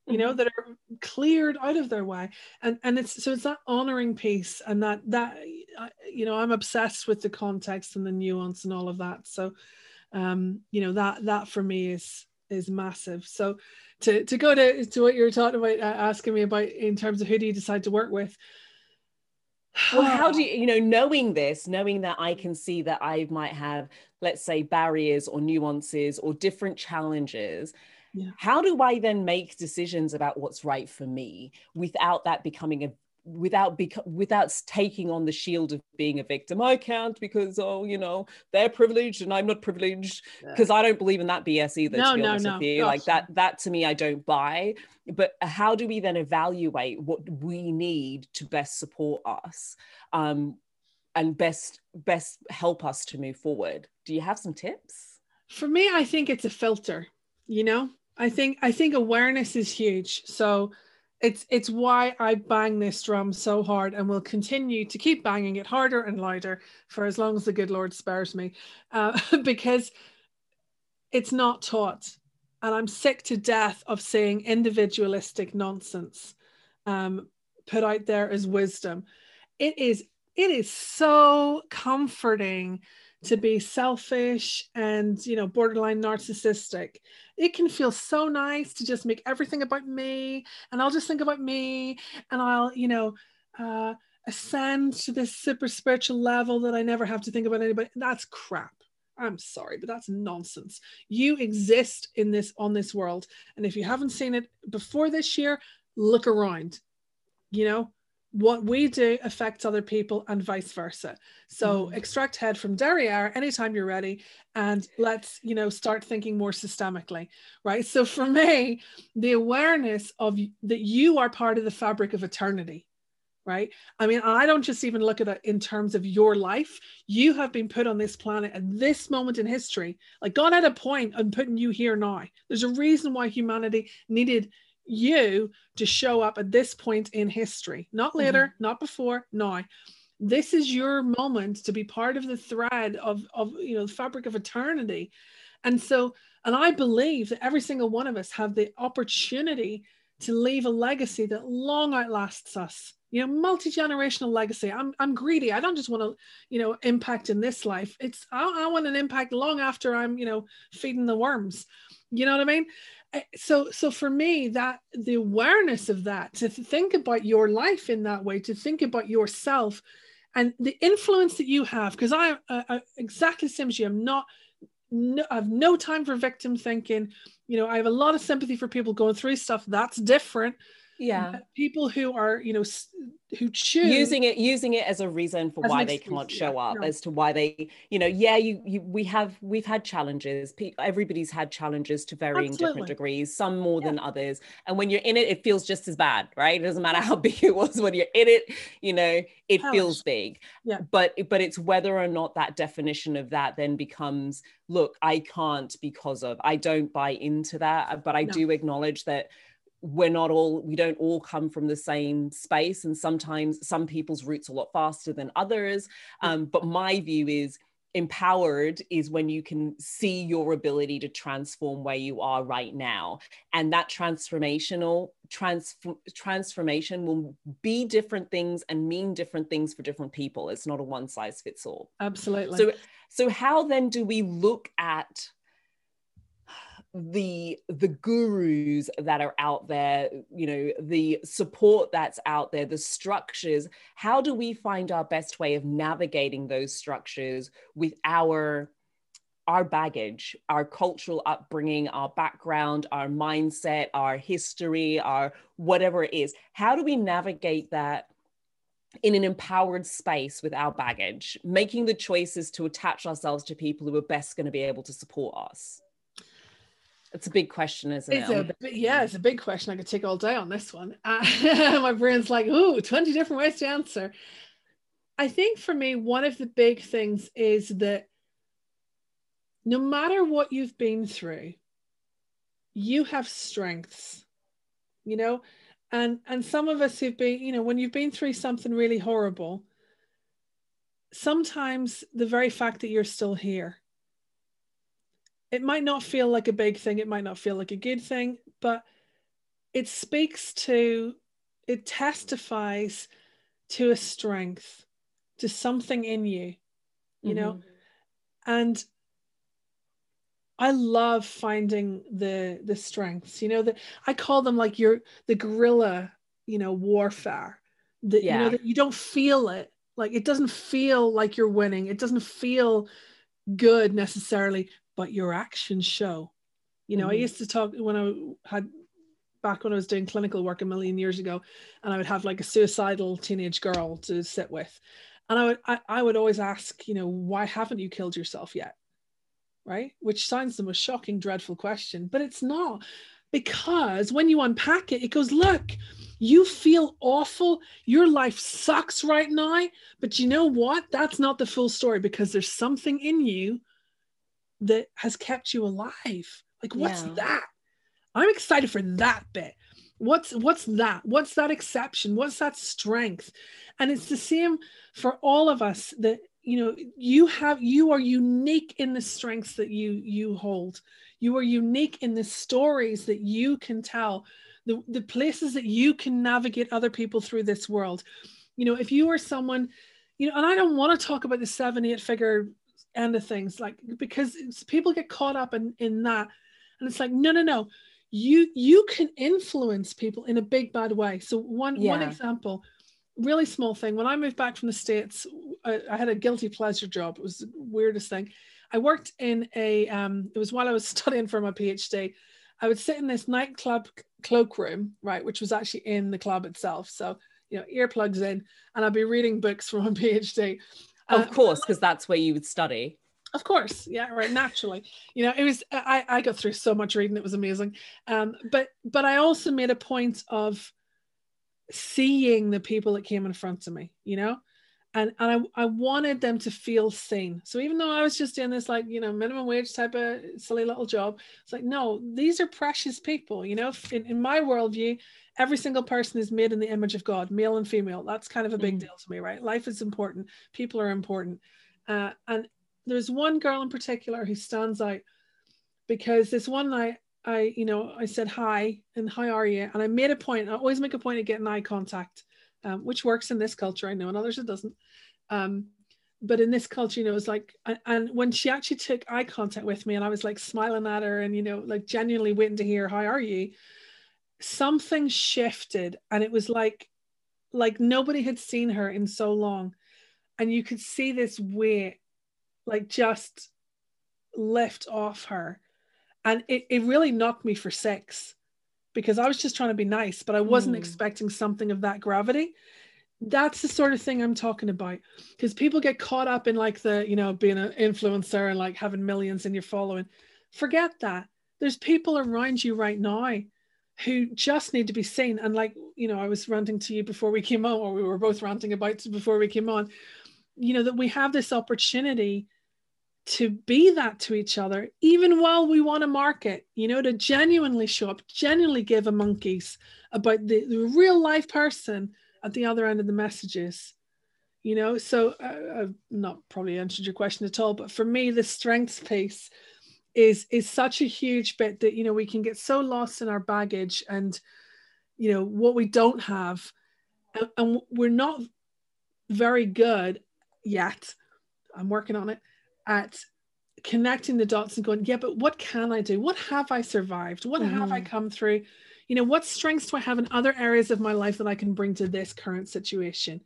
You know, mm-hmm. that are cleared out of their way, and and it's so it's that honoring piece, and that that you know I'm obsessed with the context and the nuance and all of that. So, um, you know that that for me is is massive. So, to to go to to what you were talking about, uh, asking me about in terms of who do you decide to work with, well how do you you know knowing this knowing that i can see that i might have let's say barriers or nuances or different challenges yeah. how do i then make decisions about what's right for me without that becoming a without beca- without taking on the shield of being a victim. I can't because oh you know they're privileged and i'm not privileged because yeah. i don't believe in that bs either no, to be no, honest no. with you. Gosh. like that that to me i don't buy. But how do we then evaluate what we need to best support us um, and best best help us to move forward? Do you have some tips? For me i think it's a filter you know? I think i think awareness is huge. So it's it's why I bang this drum so hard and will continue to keep banging it harder and louder for as long as the good Lord spares me, uh, because it's not taught, and I'm sick to death of seeing individualistic nonsense um, put out there as wisdom. It is it is so comforting to be selfish and you know borderline narcissistic. It can feel so nice to just make everything about me and i'll just think about me and i'll you know uh, ascend to this super spiritual level that i never have to think about anybody that's crap. I'm sorry but that's nonsense. You exist in this on this world and if you haven't seen it before this year look around you know what we do affects other people and vice versa. So mm. extract head from derriere anytime you're ready and let's, you know, start thinking more systemically, right? So for me, the awareness of that you are part of the fabric of eternity, right? I mean, I don't just even look at it in terms of your life. You have been put on this planet at this moment in history. Like God had a point on putting you here now. There's a reason why humanity needed you to show up at this point in history, not mm-hmm. later, mm-hmm. not before, now. This is your moment to be part of the thread of, of you know the fabric of eternity. And so, and I believe that every single one of us have the opportunity to leave a legacy that long outlasts us. You know, multi-generational legacy. I'm I'm greedy. I don't just want to, you know, impact in this life. It's I, I want an impact long after I'm, you know, feeding the worms. You know what I mean? Eh, so so for me that the awareness of that to think about your life in that way to think about yourself and the influence that you have because I, I, I exactly same as you i'm not no, I have no time for victim thinking. You know, I have a lot of sympathy for people going through stuff. That's different yeah people who are you know who choose using it using it as a reason for why they can't show yeah, up no. as to why they you know yeah you, you we have we've had challenges everybody's had challenges to varying Absolutely. different degrees some more yeah. than others and when you're in it it feels just as bad right it doesn't matter how big it was when you're in it you know it feels big yeah but but it's whether or not that definition of that then becomes look i can't because of i don't buy into that but i no. do acknowledge that we're not all we don't all come from the same space and sometimes some people's roots a lot faster than others. Um, but my view is empowered is when you can see your ability to transform where you are right now. And that transformational trans- transformation will be different things and mean different things for different people. It's not a one size fits all. Absolutely. So so how then do we look at the the gurus that are out there you know the support that's out there the structures how do we find our best way of navigating those structures with our our baggage our cultural upbringing our background our mindset our history our whatever it is? How do we navigate that in an empowered space with our baggage making the choices to attach ourselves to people who are best going to be able to support us it's a big question, isn't it's it? A, yeah, it's a big question. I could take all day on this one. Uh, my brain's like, ooh, 20 different ways to answer. I think for me, one of the big things is that no matter what you've been through, you have strengths, you know, and and some of us who've been, you know, when you've been through something really horrible, sometimes the very fact that you're still here it might not feel like a big thing, it might not feel like a good thing, but it speaks to, it testifies to a strength, to something in you, you mm-hmm. know? And I love finding the the strengths, you know, that I call them like your the guerrilla, you know, warfare. That yeah. you know that you don't feel it. Like it doesn't feel like you're winning. It doesn't feel good necessarily, but your actions show. You know, mm-hmm. I used to talk when I had back when I was doing clinical work a million years ago, and I would have like a suicidal teenage girl to sit with. And I would I, I would always ask, you know, why haven't you killed yourself yet? Right? Which sounds the most shocking, dreadful question, but it's not. Because when you unpack it, it goes, look, you feel awful. Your life sucks right now. But you know what? That's not the full story because there's something in you that has kept you alive. Like, what's yeah. that? I'm excited for that bit. What's what's that? What's that exception? What's that strength? And it's the same for all of us that you know you have you are unique in the strengths that you you hold. You are unique in the stories that you can tell, the, the places that you can navigate other people through this world. You know, if you are someone you know, and I don't want to talk about the seven, eight figure end of things, like because people get caught up in in that, and it's like, no, no, no, you you can influence people in a big bad way. So one yeah. one example, really small thing. When I moved back from the states, I, I, had a guilty pleasure job. It was the weirdest thing. I worked in a. Um, it was while I was studying for my PhD. I would sit in this nightclub cloakroom, right, which was actually in the club itself. So you know, earplugs in, and I'd be reading books from my PhD. Of uh, course, because that's where you would study. Of course, yeah, right. Naturally, you know, it was. I I got through so much reading; it was amazing. Um, but but I also made a point of seeing the people that came in front of me. You know, and and I, I wanted them to feel seen so even though i was just doing this like you know minimum wage type of silly little job it's like no these are precious people you know in, in my worldview every single person is made in the image of god male and female that's kind of a big mm. deal to me right life is important people are important uh, and there's one girl in particular who stands out because this one night i you know i said hi and how are you and i made a point i always make a point of getting eye contact um, which works in this culture. I know in others it doesn't. Um, but in this culture, you know, it was like, and when she actually took eye contact with me and I was like smiling at her and, you know, like genuinely waiting to hear, how are you? Something shifted and it was like, like nobody had seen her in so long. And you could see this weight like just lift off her. And it, it really knocked me for six because I was just trying to be nice, but I wasn't mm. expecting something of that gravity. That's the sort of thing I'm talking about. Because people get caught up in like the, you know, being an influencer and like having millions in your following. Forget that. There's people around you right now who just need to be seen. And like, you know, I was ranting to you before we came on, or we were both ranting about before we came on, you know, that we have this opportunity to be that to each other, even while we want to market, you know, to genuinely show up, genuinely give a monkeys about the, the real life person at the other end of the messages. You know, so uh, I've not probably answered your question at all, but for me, the strengths piece is is such a huge bit that you know we can get so lost in our baggage and you know what we don't have, and, and we're not very good yet. I'm working on it at connecting the dots and going, yeah, but what can I do? What have I survived? What mm-hmm. have I mm-hmm. come through? You know, what strengths do I have in other areas of my life that I can bring to this current situation?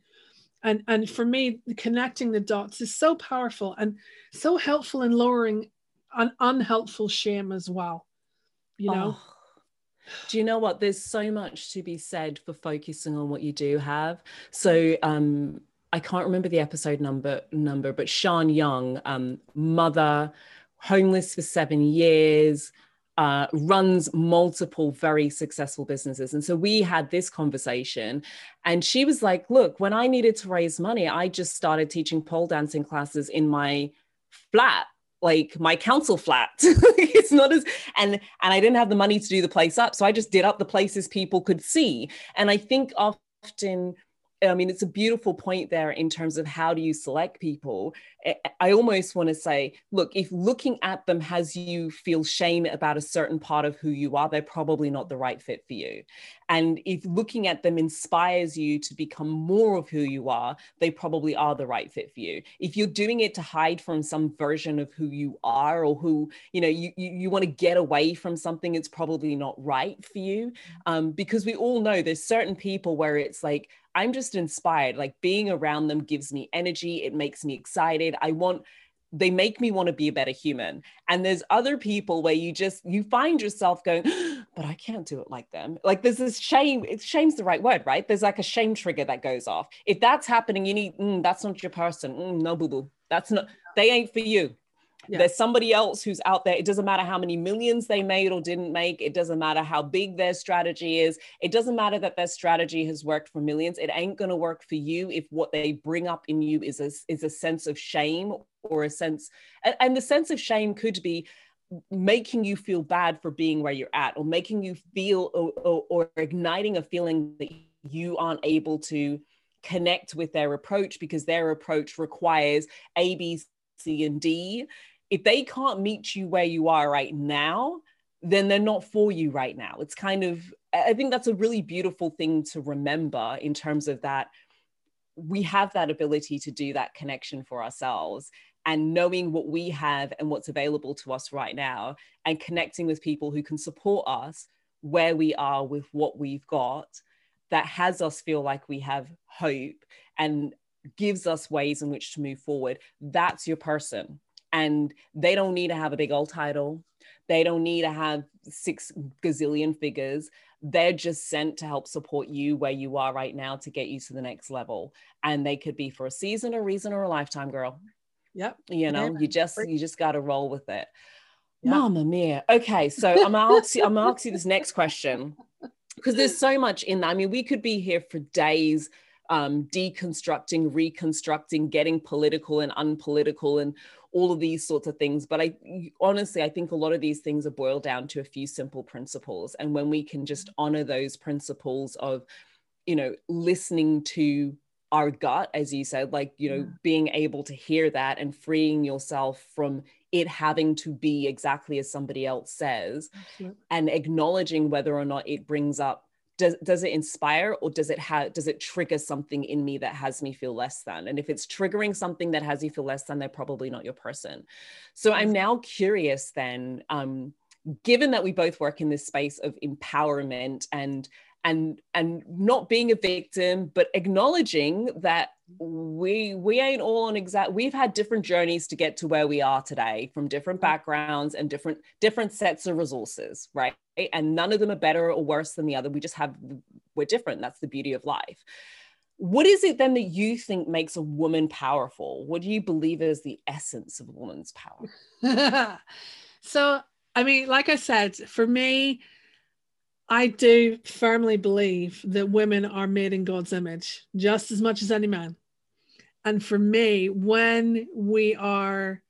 And and for me, connecting the dots is so powerful and so helpful in lowering an unhelpful shame as well. You know. Oh. Do you know what? There's so much to be said for focusing on what you do have. So, um, I can't remember the episode number number, but Sean Young, um, mother, homeless for seven years, uh, runs multiple very successful businesses. And so we had this conversation, and she was like, Look, when I needed to raise money, I just started teaching pole dancing classes in my flat like my council flat it's not as and and i didn't have the money to do the place up so i just did up the places people could see and i think often I mean, it's a beautiful point there in terms of how do you select people. I almost want to say, look, if looking at them has you feel shame about a certain part of who you are, they're probably not the right fit for you. And if looking at them inspires you to become more of who you are, they probably are the right fit for you. If you're doing it to hide from some version of who you are or who, you know, you, you, you want to get away from something, it's probably not right for you. Um, because we all know there's certain people where it's like, I'm just inspired. Like being around them gives me energy. It makes me excited. I want, they make me want to be a better human. And there's other people where you just, you find yourself going, but I can't do it like them. Like there's this shame. It's shame's the right word, right? There's like a shame trigger that goes off. If that's happening, you need, mm, that's not your person. Mm, no, boo boo. That's not, they ain't for you. Yeah. There's somebody else who's out there. It doesn't matter how many millions they made or didn't make. It doesn't matter how big their strategy is. It doesn't matter that their strategy has worked for millions. It ain't going to work for you if what they bring up in you is a, is a sense of shame or a sense, and, and the sense of shame could be making you feel bad for being where you're at or making you feel or, or, or igniting a feeling that you aren't able to connect with their approach because their approach requires A, B, C, and D if they can't meet you where you are right now, then they're not for you right now. It's kind of, I think that's a really beautiful thing to remember in terms of that we have that ability to do that connection for ourselves and knowing what we have and what's available to us right now and connecting with people who can support us where we are with what we've got that has us feel like we have hope and gives us ways in which to move forward that's your person and they don't need to have a big old title they don't need to have six gazillion figures they're just sent to help support you where you are right now to get you to the next level and they could be for a season a reason or a lifetime girl Yep. You know, you just you just got to roll with it. Yep. Mama mia. Okay, so I'm gonna ask you, I'm gonna ask you this next question because there's so much in that. I mean, we could be here for days um, deconstructing, reconstructing, getting political and unpolitical, and all of these sorts of things. But I honestly, I think a lot of these things are boiled down to a few simple principles. And when we can just honor those principles of, you know, listening to our gut as you said like you know yeah. being able to hear that and freeing yourself from it having to be exactly as somebody else says and acknowledging whether or not it brings up does, does it inspire or does it have does it trigger something in me that has me feel less than? And if it's triggering something that has you feel less than they're probably not your person. So i'm now curious then um, given that we both work in this space of empowerment and and and not being a victim but acknowledging that we we ain't all on exact we've had different journeys to get to where we are today from different backgrounds and different different sets of resources right and none of them are better or worse than the other. We just have we're different. That's the beauty of life. What is it then that you think makes a woman powerful? What do you believe is the essence of a woman's power? So i mean like i said for me I do firmly believe that women are made in God's image just as much as any man. And for me, when we are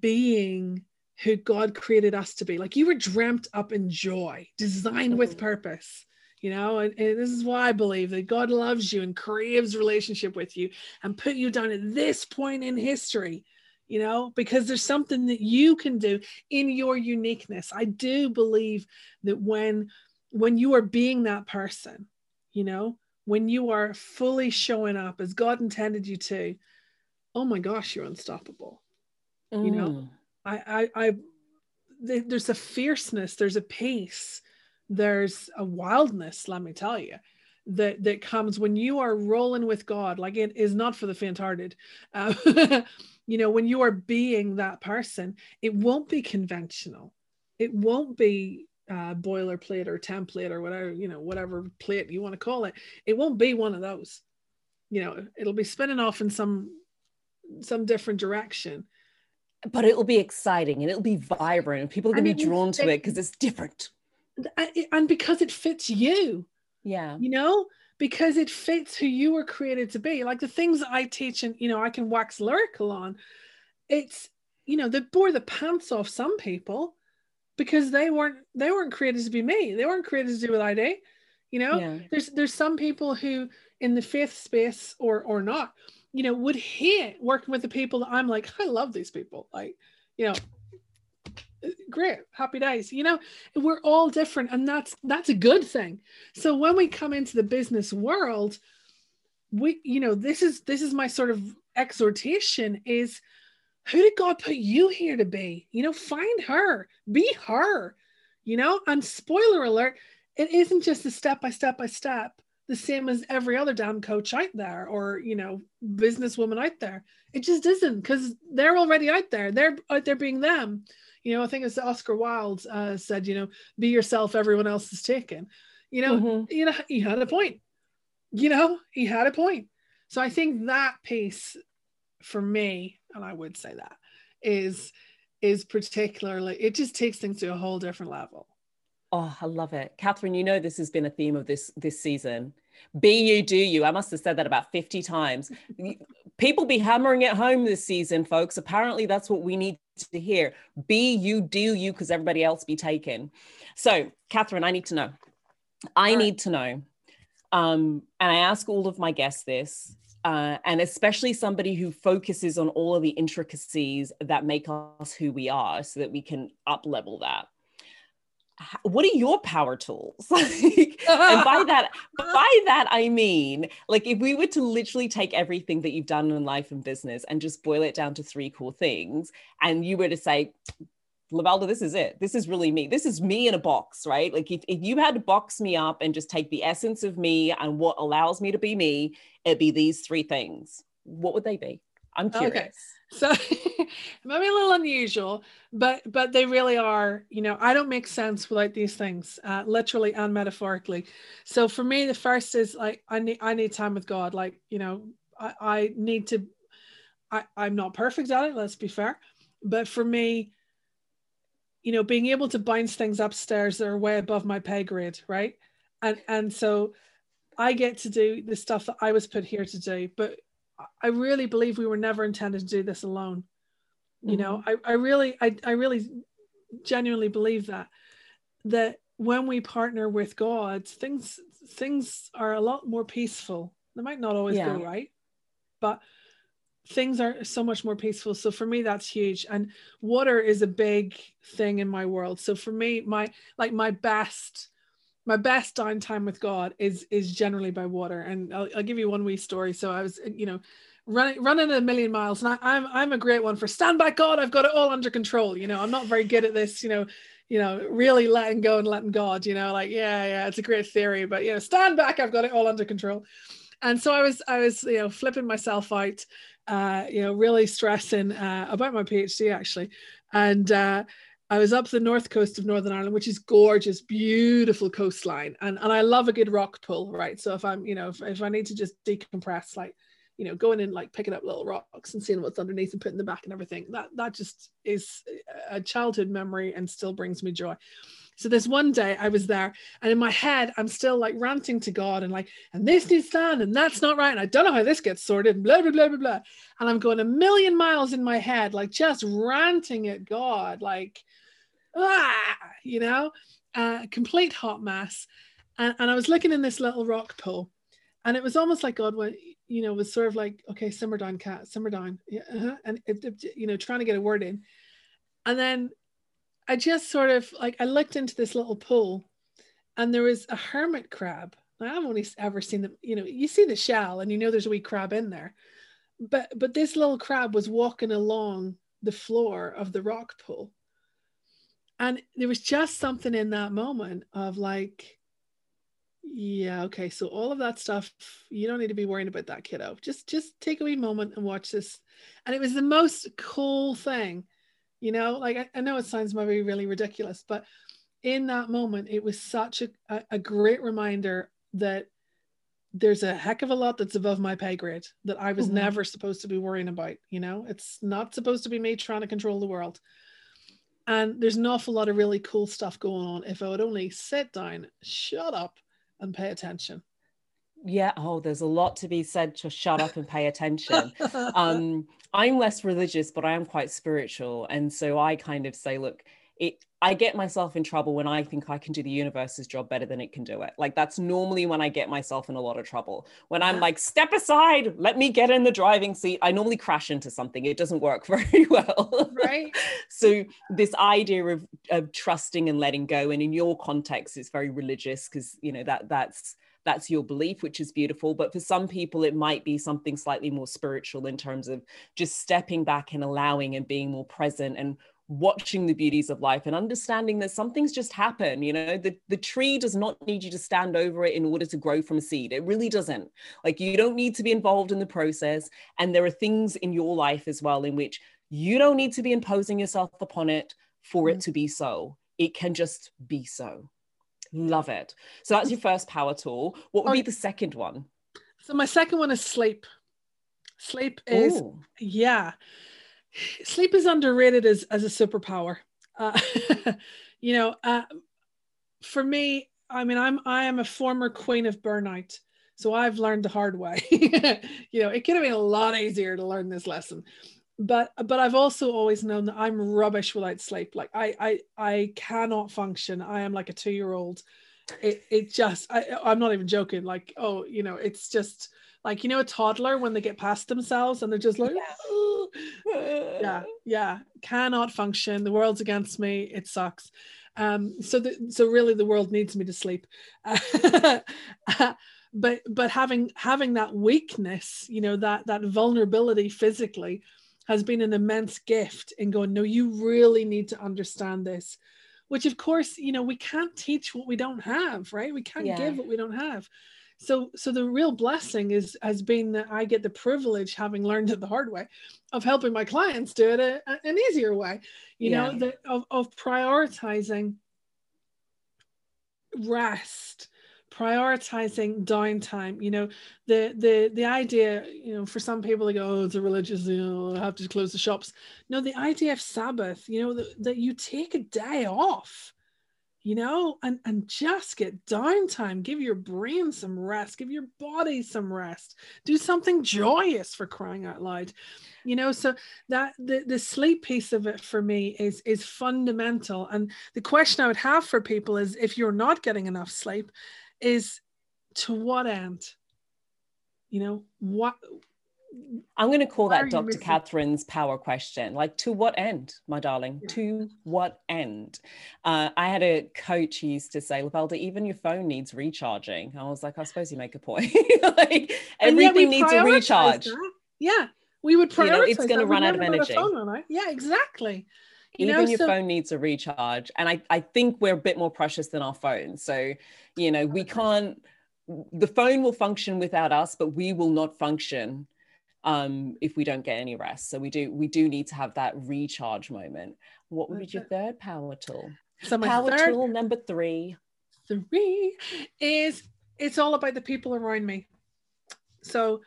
being who God created us to be, like you were dreamt up in joy, designed with mm-hmm. purpose, you know, and, and this is why I believe that God loves you and craves relationship with you and put you down at this point in history you know, because there's something that you can do in your uniqueness. I do believe that when when you are being that person, you know, when you are fully showing up as God intended you to, oh my gosh, you're unstoppable. Mm. You know, mm. I, I, I, there's a fierceness, there's a pace, there's a wildness, let me tell you, that that comes when you are rolling with God. Like it is not for the faint-hearted. Uh, you know, when you are being that person, it won't be conventional. It won't be uh, boilerplate or template or whatever you know whatever plate you want to call it it won't be one of those you know it'll be spinning off in some some different direction but it'll be exciting and it'll be vibrant and people are going to be drawn to it because it's different and because it fits you yeah you know because it fits who you were created to be like the things i teach and you know i can wax lyrical on it's you know that bore the pants off some people because they weren't they weren't created to be me. They weren't created to do what I do. You know, yeah. there's there's some people who in the faith space or or not, you know, would hate working with the people that I'm like, I love these people. Like, you know, great, happy days. You know, we're all different, and that's that's a good thing. So when we come into the business world, we, you know, this is this is my sort of exhortation is who did God put you here to be? You know, find her, be her, you know. And spoiler alert, it isn't just a step by step by step, the same as every other damn coach out there or, you know, businesswoman out there. It just isn't because they're already out there. They're out there being them. You know, I think it's Oscar Wilde uh, said, you know, be yourself, everyone else is taken. You know, mm-hmm. you know, he had a point. You know, he had a point. So I think that piece for me and I would say that is is particularly it just takes things to a whole different level. Oh, I love it. Catherine, you know this has been a theme of this this season. Be you, do you. I must have said that about 50 times. People be hammering it home this season, folks. Apparently, that's what we need to hear. Be you, do you, because everybody else be taken. So, Catherine, I need to know. I right. need to know. Um, and I ask all of my guests this uh, and especially somebody who focuses on all of the intricacies that make us who we are so that we can up level that what are your power tools and by that by that i mean like if we were to literally take everything that you've done in life and business and just boil it down to three core things and you were to say Lavelda, this is it. This is really me. This is me in a box, right? Like if, if you had to box me up and just take the essence of me and what allows me to be me, it'd be these three things. What would they be? I'm curious. Okay. So maybe a little unusual, but but they really are. You know, I don't make sense without these things, uh, literally and metaphorically. So for me, the first is like I need I need time with God. Like you know, I, I need to. I I'm not perfect at it. Let's be fair, but for me, you know, being able to bounce things upstairs that are way above my pay grade, right? And and so I get to do the stuff that I was put here to do, but I really believe we were never intended to do this alone. You mm-hmm. know, I, I really, I, I really genuinely believe that that when we partner with God, things things are a lot more peaceful. They might not always yeah. go right, but things are so much more peaceful. So for me, that's huge. And water is a big thing in my world. So for me, my like my best my best downtime with God is is generally by water. And I'll, I'll give you one wee story. So I was, you know, running running a million miles, and I, I'm I'm a great one for stand by God. I've got it all under control. You know, I'm not very good at this. You know, you know, really letting go and letting God. You know, like yeah, yeah, it's a great theory, but you know, stand back. I've got it all under control. And so I was I was you know flipping myself out, uh, you know, really stressing uh, about my PhD actually, and. Uh, I was up the north coast of Northern Ireland, which is gorgeous, beautiful coastline. And, and I love a good rock pull, right? So if I'm, you know, if, if I need to just decompress, like, you know, going in, like picking up little rocks and seeing what's underneath and putting them back and everything, that, that just is a childhood memory and still brings me joy. So this one day I was there and in my head, I'm still like ranting to God and like, and this needs done and that's not right. And I don't know how this gets sorted, blah, blah, blah, blah, blah. And I'm going a million miles in my head, like just ranting at God, like, ah, you know, uh, complete hot mess. And, and I was looking in this little rock pool, and it was almost like God went, you know, was sort of like, okay, simmer down, cat, simmer down, yeah, uh-huh. and you know, trying to get a word in. And then I just sort of like I looked into this little pool, and there was a hermit crab. I've only ever seen them, you know, you see the shell, and you know there's a wee crab in there, but but this little crab was walking along the floor of the rock pool and there was just something in that moment of like yeah okay so all of that stuff you don't need to be worrying about that kiddo. Just just take a wee moment and watch this. And it was the most cool thing you know like i, I know it sounds maybe really ridiculous but in that moment it was such a, a, a great reminder that there's a heck of a lot that's above my pay grade that i was mm-hmm. never supposed to be worrying about you know? It's not supposed to be me trying to control the world and there's an awful lot of really cool stuff going on if I would only sit down, shut up, and pay attention. Yeah. Oh, there's a lot to be said to shut up and pay attention. um, I'm less religious, but I am quite spiritual. And so I kind of say, look, it I get myself in trouble when I think I can do the universe's job better than it can do it. Like that's normally when I get myself in a lot of trouble. When I'm like, step aside, let me get in the driving seat. I normally crash into something. It doesn't work very well. Right. so this idea of, of trusting and letting go, and in your context, it's very religious because you know that that's that's your belief, which is beautiful. But for some people, it might be something slightly more spiritual in terms of just stepping back and allowing and being more present and watching the beauties of life and understanding that some things just happen you know? The, the tree does not need you to stand over it in order to grow from a seed. It really doesn't. Like you don't need to be involved in the process and there are things in your life as well in which you don't need to be imposing yourself upon it for it mm. to be so. It can just be so. Love it. So that's your first power tool. What would be the second one? so my second one is sleep. Sleep is Ooh. yeah sleep is underrated as as a superpower. Uh, you know, uh, for me, I mean, I'm I am a former queen of burnout, so I've learned the hard way. you know, it could have been a lot easier to learn this lesson, but but I've also always known that I'm rubbish without sleep. Like I I I cannot function. I am like a two year old. It it just I I'm not even joking. Like oh you know it's just like you know a toddler when they get past themselves and they're just like yeah, yeah, yeah. cannot function the world's against me it sucks Um, so the, so really the world needs me to sleep. but but having having that weakness, you know, that that vulnerability physically has been an immense gift in going, no, you really need to understand this. Which of course, you know, we can't teach what we don't have, right? We can't yeah. give what we don't have so so the real blessing is has been that i get the privilege having learned it the hard way of helping my clients do it a, a, an easier way you yeah. know the, of, of prioritizing rest prioritizing downtime you know the the the idea you know for some people they go oh it's a religious you know I have to close the shops no the idea of sabbath you know that, that you take a day off you know, and, and just get downtime. Give your brain some rest, give your body some rest, do something joyous for crying out loud. You know, so that the, the sleep piece of it for me is is fundamental. And the question I would have for people is if you're not getting enough sleep, is to what end? You know, what I'm going to call that Dr. Catherine's power question. Like, to what end, my darling? Yeah. To what end? Uh, I had a coach who used to say, Lavelda, even your phone needs recharging. I was like, I suppose you make a point. like, everything needs a recharge. That. Yeah, we would prioritize. You know, it's going to run out of energy. Yeah, exactly. You even know, your so- phone needs a recharge. And I, I think we're a bit more precious than our phones. So, you know, we can't, the phone will function without us, but we will not function um, if we don't get any rest. So we do we do need to have that recharge moment. What would be your third power tool? So my power third, tool number three. Three is it's all about the people around me. So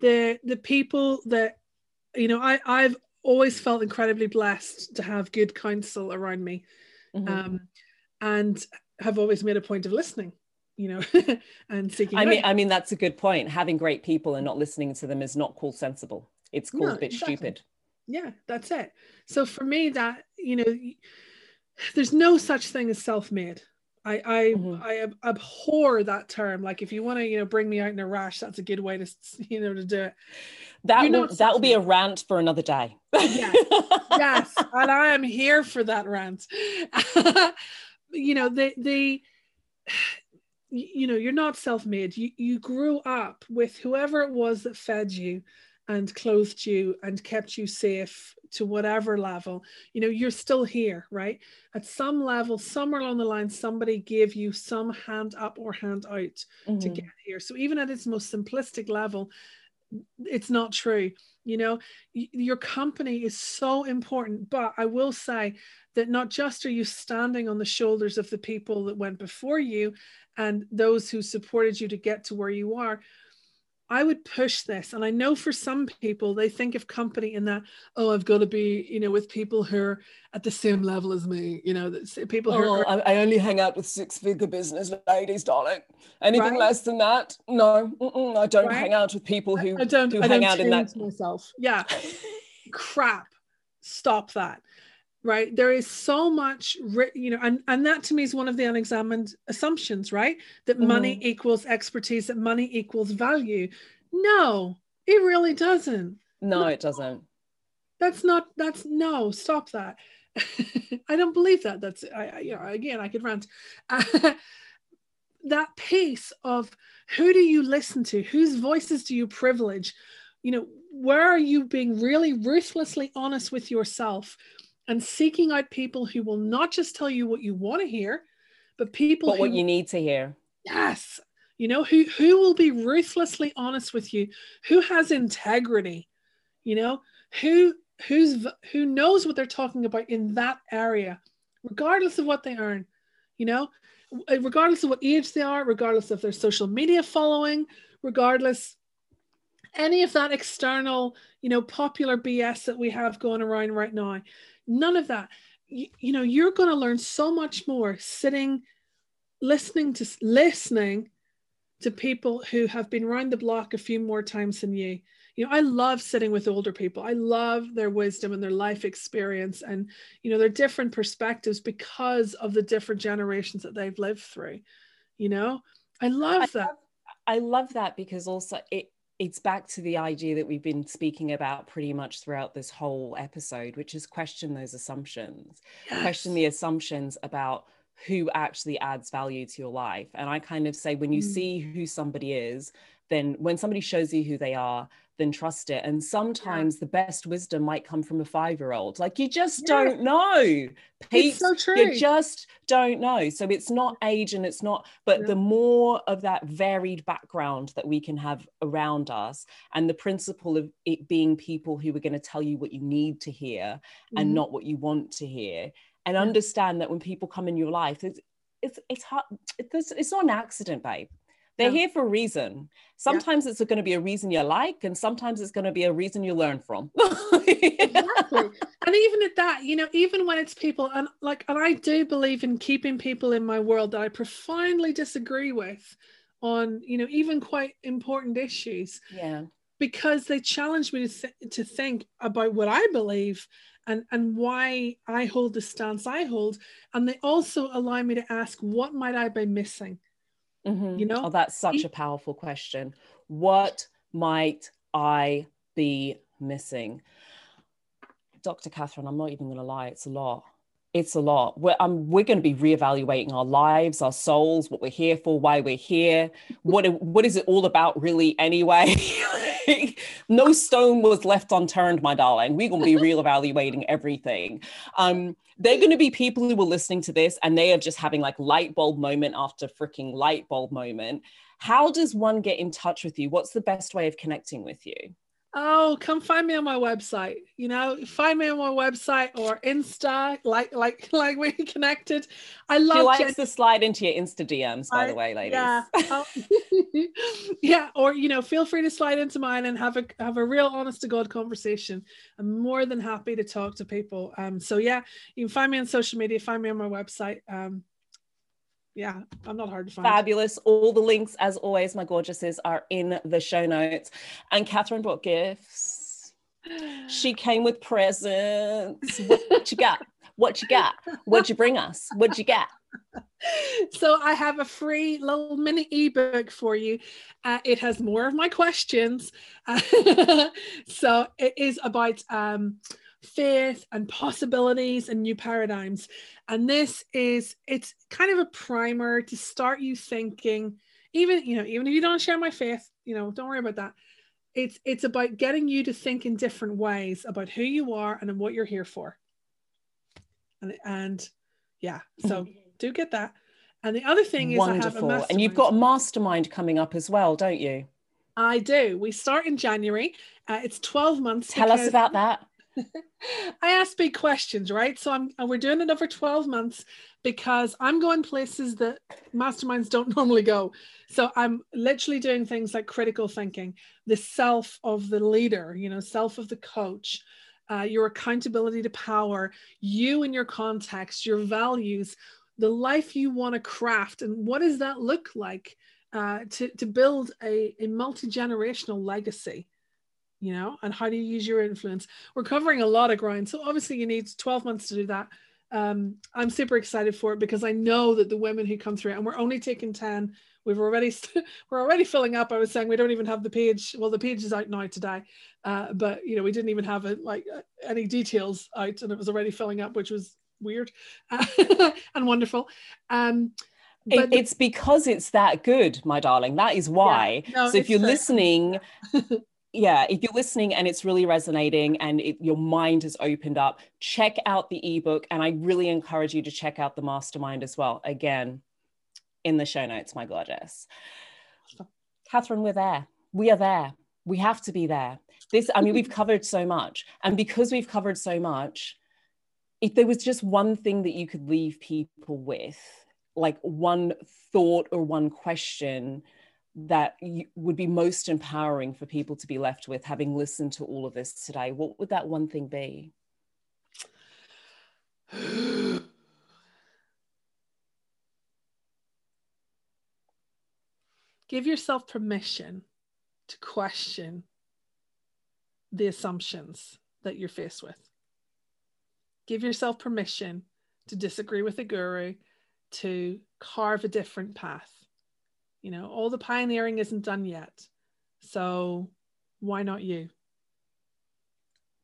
the the people that you know I I've always felt incredibly blessed to have good counsel around me, mm-hmm. um, and have always made a point of listening you know and seeking i mean i mean that's a good point having great people and not listening to them is not called sensible it's called no, a bit exactly. stupid yeah that's it so for me that you know there's no such thing as self-made I I, mm-hmm. I ab- abhor that term. Like if you want to, you know, bring me out in a rash, that's a good way to, you know, to do it. That will, that will be a rant for another day. yes, yes, and I am here for that rant. you know, the the you know you're not self-made. You you grew up with whoever it was that fed you and clothed you and kept you safe to whatever level. You know you're still here right? At some level somewhere along the line somebody gave you some hand up or hand out mm-hmm. to get here. So even at its most simplistic level it's not true you know your company is so important but i will say that not just are you standing on the shoulders of the people that went before you and those who supported you to get to where you are I would push this. And I know for some people, they think of company in that, oh, I've got to be, you know, with people who are at the same level as me, you know, people who oh, are. I only hang out with six figure business ladies, darling. Anything right? less than that, no, I don't right? hang out with people who, I don't, who I hang don't out in that. Myself. Yeah. Crap. Stop that right? There is so much you know and and that to me is one of the unexamined assumptions right? That mm-hmm. money equals expertise that money equals value. No it really doesn't. No, no. it doesn't. That's not that's no stop that. I don't believe that. That's i you know again i could rant. That piece of who do you listen to? Whose voices do you privilege? You know where are you being really ruthlessly honest with yourself and seeking out people who will not just tell you what you want to hear, but people but who, what you need to hear. Yes. You know, who who will be ruthlessly honest with you, who has integrity, you know, who who's who knows what they're talking about in that area, regardless of what they earn, you know, regardless of what age they are, regardless of their social media following, regardless any of that external, you know, popular BS that we have going around right now none of that. You, you know you're going to learn so much more sitting listening to listening to people who have been around the block a few more times than you. You know i love sitting with older people. I love their wisdom and their life experience and you know their different perspectives because of the different generations that they've lived through you know? I love I that. love, i love that because also it it's back to the idea that we've been speaking about pretty much throughout this whole episode, which is question those assumptions, yes. question the assumptions about who actually adds value to your life. And I kind of say, when you mm. see who somebody is, then when somebody shows you who they are, then trust it. And sometimes yeah. the best wisdom might come from a five year old. Like you just yeah. don't know. Pete, so true. you just don't know. So it's not age and it's not, but yeah. the more of that varied background that we can have around us and the principle of it being people who are going to tell you what you need to hear mm-hmm. and not what you want to hear. And understand that when people come in your life, it's it's it's hard. It's, it's not an accident, babe they're yeah. here for a reason. Sometimes yeah. it's going to be a reason you like, and sometimes it's going to be a reason you learn from. exactly. And even at that, you know, even when it's people, and like, and I do believe in keeping people in my world that I profoundly disagree with on, you know, even quite important issues. Yeah. Because they challenge me to, th- to think about what I believe and and why I hold the stance I hold, and they also allow me to ask, what might I be missing? Mm-hmm. You know, oh, that's such a powerful question. What might I be missing? Dr. Catherine, I'm not even going to lie, it's a lot. It's a lot. We're, um, we're going to be reevaluating our lives, our souls, what we're here for, why we're here. What, what is it all about, really, anyway? no stone was left unturned, my darling. We're to be reevaluating everything. Um, they're to be people who are listening to this and they are just having like light bulb moment after freaking light bulb moment. How does one get in touch with you? What's the best way of connecting with you? Oh come find me on my website. You know find me on my website or insta like like like we connected. I love she likes Jen- to slide into your insta dms by I, the way ladies. yeah. Oh, yeah or you know feel free to slide into mine and have a have a real honest to god conversation. I'm more than happy to talk to people. Um so yeah you can find me on social media find me on my website. Um yeah, I'm not hard to find. Fabulous. All the links, as always, my gorgeouses, are in the show notes. And Catherine brought gifts. She came with presents. What, what you got? What you got? What'd you bring us? What'd you get? So I have a free little mini ebook for you. Uh, it has more of my questions. So it is about um, faith and possibilities and new paradigms. And this is it's kind of a primer to start you thinking, even you know, even if you don't share my faith, you know, don't worry about that. It's it's about getting you to think in different ways about who you are and what you're here for. And and yeah, so mm-hmm. do get that. And the other thing is wonderful. and you've got a mastermind coming up as well, don't you? I do. We start in January. Uh, it's 12 months. Tell us about that. I ask big questions, right? So I'm we're doing it over 12 months because I'm going places that masterminds don't normally go. So I'm literally doing things like critical thinking, the self of the leader, you know, self of the coach, uh, your accountability to power, you and your context, your values, the life you want to craft, and what does that look like uh, to to build a, a multi generational legacy you know, and how do you use your influence? We're covering a lot of ground. So obviously you need 12 months to do that. Um, I'm super excited for it because I know that the women who come through, and we're only taking 10. We've already we're already filling up. I was saying we don't even have the page. Well, the page is out now today, uh, but you know we didn't even have it like uh, any details out, and it was already filling up, which was weird and wonderful. Um, it, it's because it's that good, my darling. That is why. Yeah, no, so if you're listening yeah, if you're listening and it's really resonating and it, your mind has opened up, check out the ebook. And I really encourage you to check out the mastermind as well. Again, in the show notes, my gorgeous. Catherine, we're there. We are there. We have to be there. This, I mean, we've covered so much. And because we've covered so much, if there was just one thing that you could leave people with, like one thought or one question that would be most empowering for people to be left with having listened to all of this today? What would that one thing be? Give yourself permission to question the assumptions that you're faced with. Give yourself permission to disagree with a guru to carve a different path you know, all the pioneering isn't done yet. So why not you?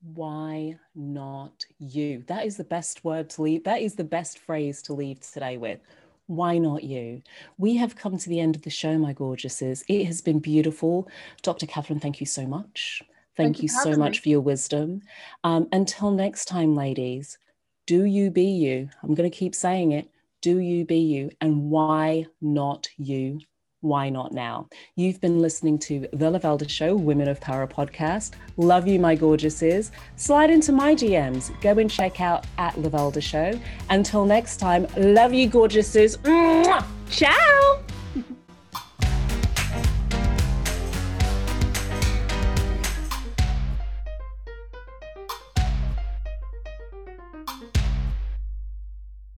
why not you? That is the best word to leave. That is the best phrase to leave today with. Why not you? We have come to the end of the show, my gorgeouses. It has been beautiful. Dr. Catherine, thank you so much. Thank, thank you, you so much me. for your wisdom. Um, until next time, ladies, do you be you? I'm going to keep saying it. Do you be you? And why not you? Why not now? You've been listening to The Lavelda Show, Women of Power podcast. Love you, my gorgeouses. Slide into my DMs. Go and check out at Lavelda Show. Until next time, love you, gorgeouses. Ciao.